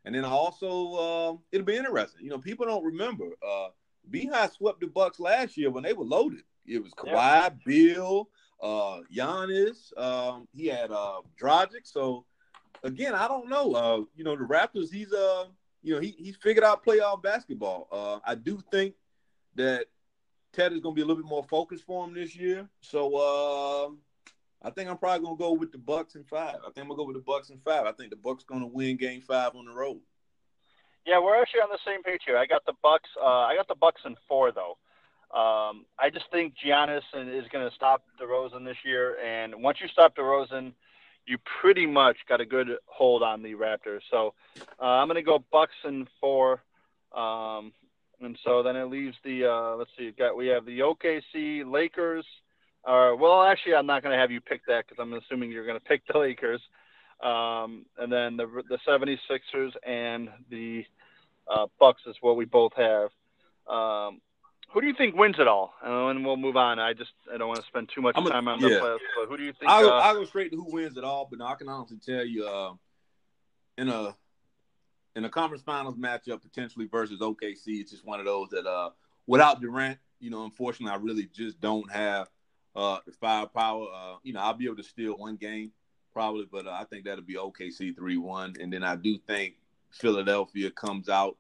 and then also, uh, it'll be interesting. You know, people don't remember. Uh, Beehive swept the Bucks last year when they were loaded. It was Kawhi, yeah. Bill, uh Giannis. Um, he had uh Dragic. So again, I don't know. Uh, you know, the Raptors, he's uh, you know, he he's figured out playoff basketball. Uh, I do think that Ted is gonna be a little bit more focused for him this year. So uh I think I'm probably gonna go with the Bucks in five. I think I'm gonna go with the Bucks in five. I think the Bucks gonna win game five on the road. Yeah, we're actually on the same page here. I got the Bucks. Uh, I got the Bucks in four though. Um, I just think Giannis is going to stop DeRozan this year, and once you stop DeRozan, you pretty much got a good hold on the Raptors. So uh, I'm going to go Bucks in four, um, and so then it leaves the uh, let's see, got we have the OKC Lakers. Uh, well, actually, I'm not going to have you pick that because I'm assuming you're going to pick the Lakers. um, and then the the 76ers and the uh, Bucks is what we both have. Um, who do you think wins it all? And we'll move on. I just I don't want to spend too much a, time on yeah. the playoffs. But who do you think? I'll, uh, I'll, go straight to who wins it all. But I can honestly tell you, uh, in a in a conference finals matchup potentially versus OKC, it's just one of those that uh, without Durant, you know, unfortunately, I really just don't have uh, the firepower. Uh, you know, I'll be able to steal one game probably, but uh, I think that'll be OKC three one, and then I do think Philadelphia comes out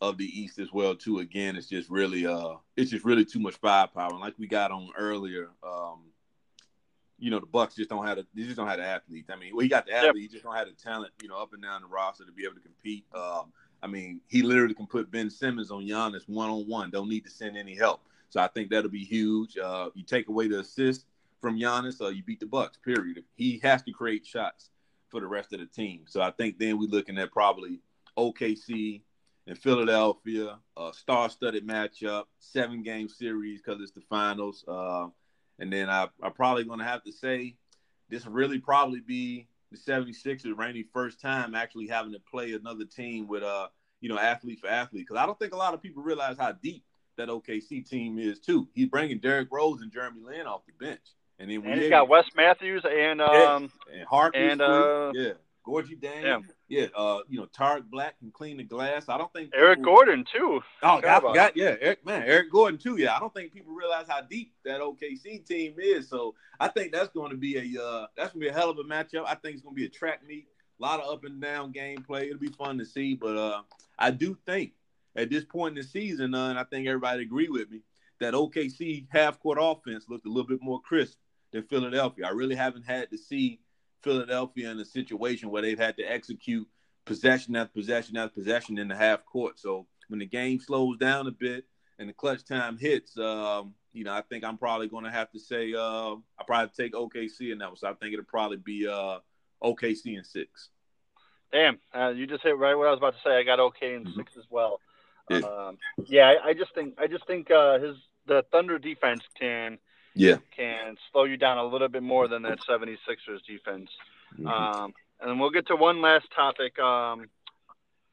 of the East as well too. Again, it's just really uh it's just really too much firepower. And like we got on earlier, um, you know, the Bucks just don't have the they just don't have the athletes. I mean, well, he got the athlete, yep. just don't have the talent, you know, up and down the roster to be able to compete. Um, I mean, he literally can put Ben Simmons on Giannis one on one. Don't need to send any help. So I think that'll be huge. Uh, you take away the assist from Giannis, uh, you beat the Bucks. Period. He has to create shots for the rest of the team. So I think then we're looking at probably OKC and Philadelphia, a star-studded matchup, seven-game series because it's the finals. Uh, and then I, I'm probably going to have to say this really probably be the 76ers Randy first time actually having to play another team with uh you know athlete for athlete because I don't think a lot of people realize how deep that OKC team is too. He's bringing Derrick Rose and Jeremy Lin off the bench, and then and he's got Wes Matthews and um yeah, and Harkless and uh, yeah Gorgui Dieng. Yeah, uh, you know, Tarik Black can clean the glass. I don't think people... Eric Gordon too. Oh, I forgot. Yeah, Eric, man, Eric Gordon too. Yeah, I don't think people realize how deep that OKC team is. So I think that's going to be a uh, that's going to be a hell of a matchup. I think it's going to be a track meet, a lot of up and down gameplay. It'll be fun to see. But uh, I do think at this point in the season, uh, and I think everybody agree with me that OKC half court offense looked a little bit more crisp than Philadelphia. I really haven't had to see Philadelphia in a situation where they've had to execute possession after possession after possession in the half court. So when the game slows down a bit and the clutch time hits, um, you know, I think I'm probably going to have to say uh, I probably take OKC in that one. So I think it'll probably be uh, OKC in six. Damn, uh, you just hit right what I was about to say. I got OK in mm-hmm. six as well. Yeah, um, yeah I, I, just think I just think uh, his the Thunder defense can yeah can slow you down a little bit more than that 76ers defense. Mm-hmm. Um, and we'll get to one last topic. Um,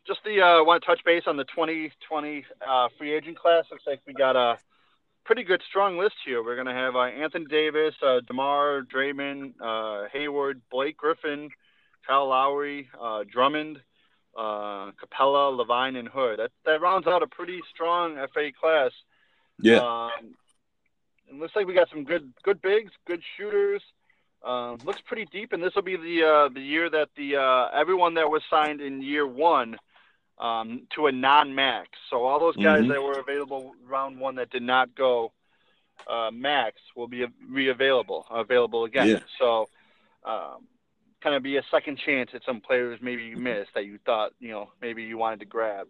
just the uh, want to touch base on the 2020 uh, free agent class. Looks like we got a pretty good strong list here. We're gonna have uh, Anthony Davis, uh, Demar Draymond, uh, Hayward, Blake Griffin, Kyle Lowry, uh, Drummond, uh, Capela, LaVine, and Hood. That that rounds out a pretty strong FA class. Yeah. Um, it looks like we got some good good bigs, good shooters. Um, looks pretty deep, and this will be the uh, the year that the uh, everyone that was signed in year one um, to a non-max. So all those guys mm-hmm. that were available round one that did not go uh, max will be re-available, available again. Yeah. So um, kind of be a second chance at some players maybe you missed that you thought you know maybe you wanted to grab.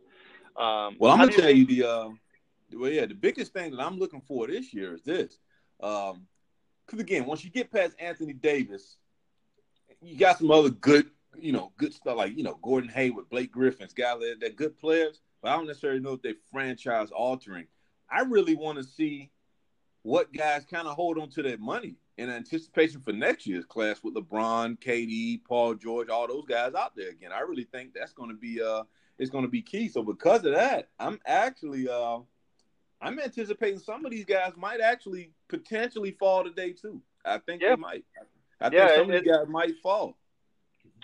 Um, well, I'm gonna tell you the uh, well, yeah, the biggest thing that I'm looking for this year is this. Um, because again, once you get past Anthony Davis, you got some other good, you know, good stuff like you know Gordon Hayward, Blake Griffin's guys that they're good players, but I don't necessarily know if they're franchise altering. I really want to see what guys kind of hold on to their money in anticipation for next year's class with LeBron, KD, Paul George, all those guys out there again. I really think that's going to be uh it's going to be key. So because of that, I'm actually uh I'm anticipating some of these guys might actually potentially fall today too. I think yeah. they might. I think yeah, some of these guys might fall.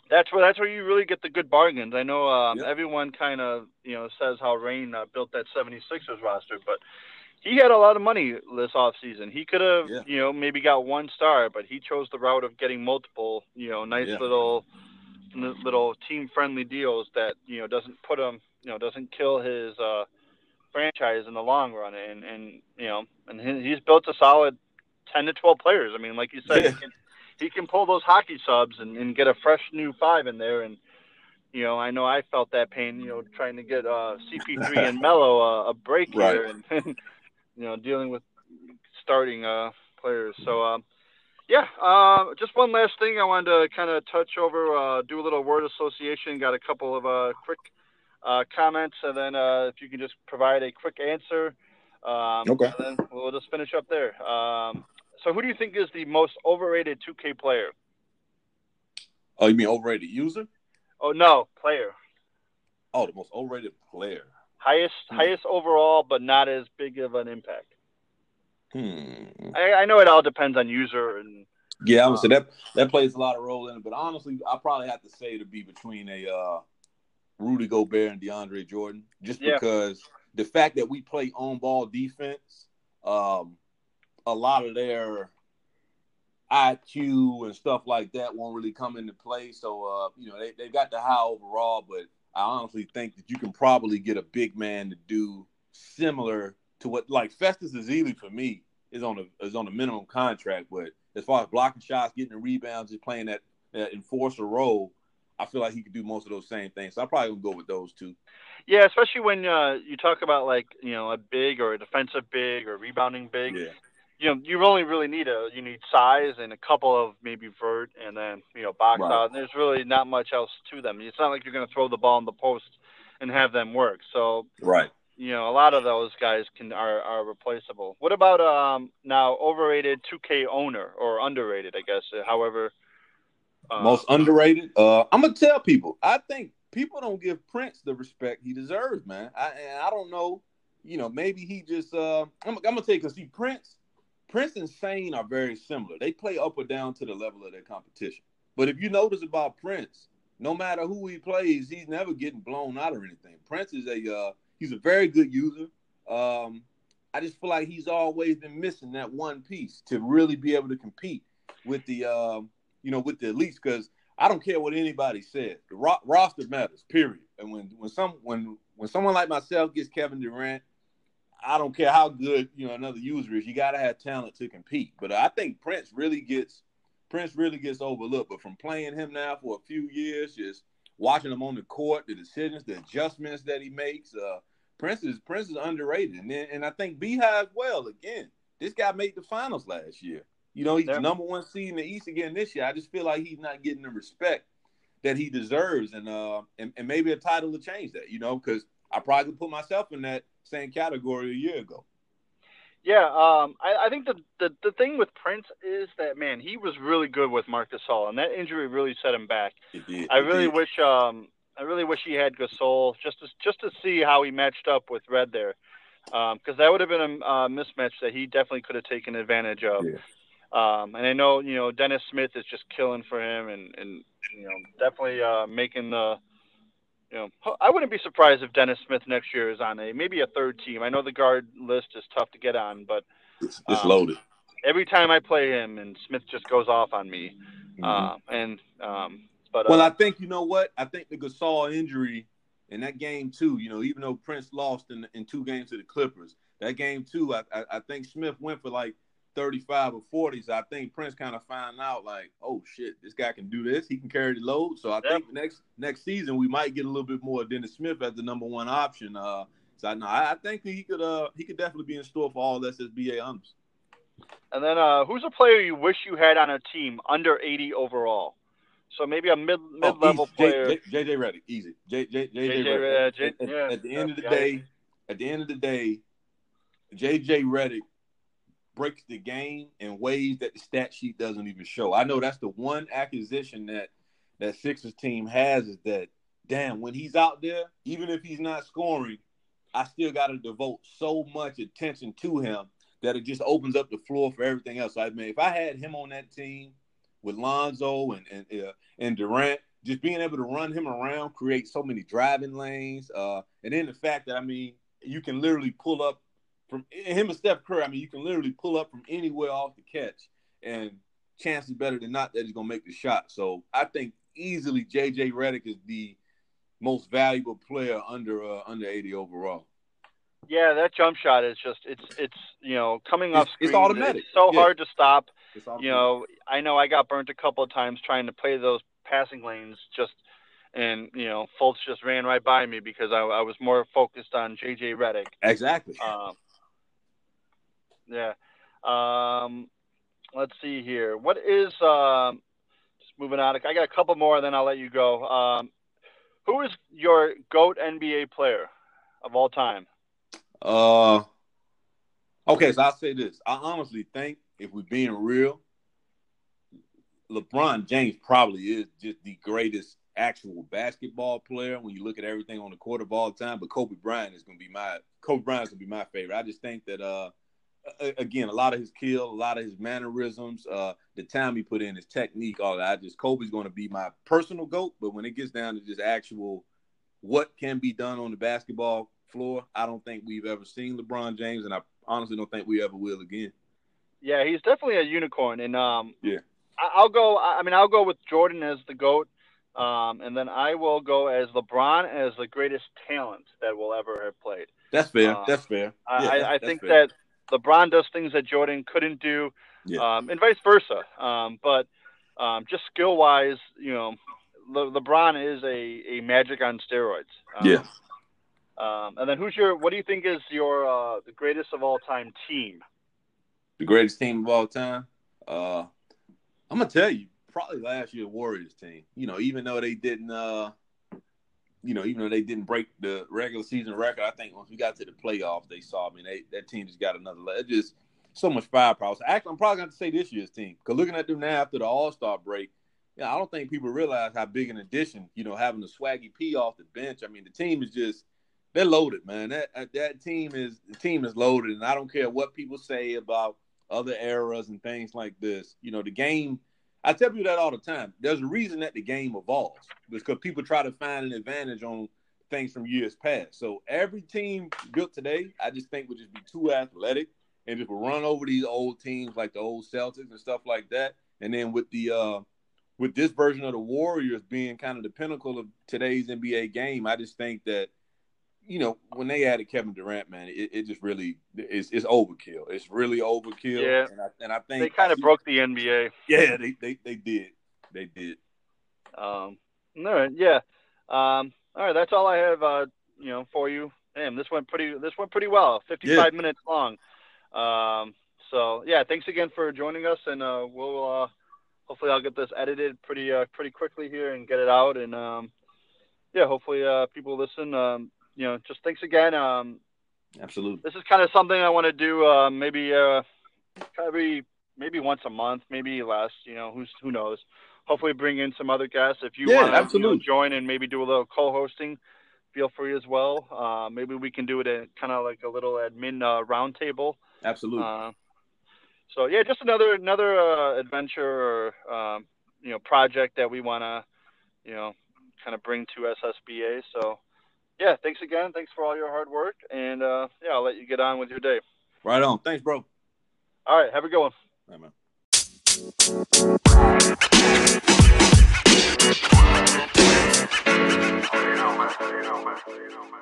That's where that's where you really get the good bargains. I know um, everyone kind of you know says how Rain uh, built that 76ers roster, but he had a lot of money this off season. He could have yeah. you know maybe got one star, but he chose the route of getting multiple. You know, nice yeah. little little team friendly deals that you know doesn't put him you know doesn't kill his. uh franchise in the long run, and and you know, and he's built a solid ten to twelve players. I mean, like you said, yeah. he, can, he can pull those hockey subs and, and get a fresh new five in there, and you know, I know I felt that pain, you know, trying to get uh, CP3 and Melo a, a break right. here, and, and you know, dealing with starting uh, players. So. Um, yeah, uh, just one last thing I wanted to kind of touch over, uh, do a little word association. Got a couple of uh, quick uh, comments, and then uh, if you can just provide a quick answer. Um, okay. then we'll just finish up there. Um, so, who do you think is the most overrated 2K player? Oh, you mean overrated user? Oh no, player. Oh, the most overrated player. Highest hmm. highest overall, but not as big of an impact. Hmm. I, I know it all depends on user and. Yeah, I would um, say that that plays a lot of role in it. But honestly, I probably have to say to be between a uh, Rudy Gobert and DeAndre Jordan, just yeah. because the fact that we play on ball defense, um, a lot of their IQ and stuff like that won't really come into play. So, uh, you know, they, they got the high overall, but I honestly think that you can probably get a big man to do similar to what like Festus Ezeli for me is on a is on a minimum contract. But as far as blocking shots, getting the rebounds, just playing that, that enforcer role, I feel like he could do most of those same things. So I probably would go with those two. Yeah, especially when uh, you talk about like you know a big or a defensive big or rebounding big. Yeah. You know, you only really need a you need size and a couple of maybe vert and then you know box right. out. There's really not much else to them. It's not like you're going to throw the ball in the post and have them work. So right. You know, a lot of those guys can are, are replaceable. What about um now overrated 2K owner or underrated? I guess, however. Uh, Most underrated. Uh, I'm gonna tell people. I think people don't give Prince the respect he deserves, man. I I don't know. You know, maybe he just. Uh, I'm, I'm gonna tell you because see, Prince, Prince and Sane are very similar. They play up or down to the level of their competition. But if you notice about Prince, no matter who he plays, he's never getting blown out or anything. Prince is a uh, he's a very good user. Um, I just feel like he's always been missing that one piece to really be able to compete with the um, you know with the elites because I don't care what anybody says. The ro- roster matters, period. And when when some when when someone like myself gets Kevin Durant, I don't care how good you know another user is. You got to have talent to compete. But I think Prince really gets Prince really gets overlooked. But from playing him now for a few years, just watching him on the court, the decisions, the adjustments that he makes, uh, Prince is Prince is underrated. And then, and I think Beehive well again. This guy made the finals last year. You know, he's the number one seed in the East again this year. I just feel like he's not getting the respect that he deserves, and uh, and, and maybe a title to change that. You know, because I probably put myself in that same category a year ago. Yeah, um, I, I think the, the the thing with Prince is that man, he was really good with Marc Gasol, and that injury really set him back. It did, I really did. wish um, I really wish he had Gasol just to just to see how he matched up with Red there, because um, that would have been a uh, mismatch that he definitely could have taken advantage of. Yeah. Um, and I know, you know, Dennis Smith is just killing for him and, and you know, definitely uh, making the, you know, I wouldn't be surprised if Dennis Smith next year is on a maybe a third team. I know the guard list is tough to get on, but it's, it's um, loaded. Every time I play him, and Smith just goes off on me. Mm-hmm. Uh, and um, but well, uh, I think you know what I think the Gasol injury in that game too. You know, even though Prince lost in in two games to the Clippers, that game too, I, I, I think Smith went for like 35 or 40. So I think Prince kind of found out like, oh shit, this guy can do this. He can carry the load. So I think next next season we might get a little bit more Dennis Smith as the number one option. Uh, so I know I, think he could uh he could definitely be in store for all SSBA honors. And then uh, who's a player you wish you had on a team under 80 overall? So maybe a mid mid level oh, player. J, J, JJ Redick, easy. J, J, JJ, Redick. J, at, yeah, at, the end of the day, at the end of the day, JJ Redick breaks the game in ways that the stat sheet doesn't even show. I know that's the one acquisition that that Sixers team has is that damn when he's out there, even if he's not scoring, I still got to devote so much attention to him that it just opens up the floor for everything else. I mean, if I had him on that team with Lonzo and and uh, and Durant, just being able to run him around, create so many driving lanes, uh, and then the fact that I mean, you can literally pull up from him and Steph Curry, I mean, you can literally pull up from anywhere off the catch, and chances better than not that he's gonna make the shot. So I think easily JJ Redick is the most valuable player under uh, under 80 overall. Yeah, that jump shot is just it's it's you know coming off screen. It's automatic. It's so yeah. hard to stop. You know, I know I got burnt a couple of times trying to play those passing lanes just and you know Fultz just ran right by me because I, I was more focused on JJ Redick. Exactly. Um, yeah. Um, let's see here. What is um, just moving on? I got a couple more, and then I'll let you go. Um, who is your goat NBA player of all time? Uh, okay, so I'll say this. I honestly think, if we're being real, LeBron James probably is just the greatest actual basketball player when you look at everything on the court of all time. But Kobe Bryant is going to be my Kobe Bryant is going to be my favorite. I just think that uh, again, a lot of his kill, a lot of his mannerisms, uh, the time he put in, his technique, all that. I just Kobe's going to be my personal goat. But when it gets down to just actual what can be done on the basketball floor, I don't think we've ever seen LeBron James, and I honestly don't think we ever will again. Yeah, he's definitely a unicorn, and um, yeah, I'll go. I mean, I'll go with Jordan as the goat, um, and then I will go as LeBron as the greatest talent that will ever have played. That's fair. Um, that's fair. Yeah, I, I think fair. that LeBron does things that Jordan couldn't do, yeah. um, and vice versa. Um, but um, just skill wise, you know, Le- LeBron is a, a magic on steroids. Um, yeah. Um, and then who's your? What do you think is your uh, the greatest of all time team? The greatest team of all time. Uh, I'm gonna tell you, probably last year Warriors team. You know, even though they didn't, uh, you know, even though they didn't break the regular season record, I think once we got to the playoffs, they saw. I mean, they, that team just got another. It just so much firepower. So actually, I'm probably going to say this year's team because looking at them now after the All Star break, yeah, I don't think people realize how big an addition. You know, having the Swaggy P off the bench. I mean, the team is just they're loaded, man. That uh, that team is the team is loaded, and I don't care what people say about other eras and things like this. You know, the game. I tell you that all the time. There's a reason that the game evolves because people try to find an advantage on things from years past. So every team built today, I just think would just be too athletic and just run over these old teams like the old Celtics and stuff like that. And then with the uh, with this version of the Warriors being kind of the pinnacle of today's NBA game, I just think that you know, when they added Kevin Durant, man, it, it just really it's, it's overkill. It's really overkill. Yeah, and I, and I think they kind of broke the NBA. Yeah, they, they they did. They did. Um. All right. Yeah. Um. All right. That's all I have. Uh. You know, for you. Damn, this went pretty. This went pretty well. Fifty-five yeah. minutes long. Um. So yeah, thanks again for joining us, and uh, we'll uh, hopefully I'll get this edited pretty uh, pretty quickly here and get it out, and um, yeah, hopefully uh, people listen. Um, you know, just thanks again. Um, Absolutely. This is kind of something I want to do. Uh, maybe uh, every maybe once a month, maybe less. You know, who's who knows. Hopefully, bring in some other guests if you yeah, want to you know, join and maybe do a little co-hosting. Feel free as well. Uh, maybe we can do it at kind of like a little admin uh, roundtable. Absolutely. Uh, so yeah, just another another uh, adventure or um, you know project that we want to you know kind of bring to SSBA. So yeah, thanks again. Thanks for all your hard work. And uh, yeah, I'll let you get on with your day. Right on. Thanks, bro. All right. Have a good one. All right, man. You know, man. You know, man. You know, man.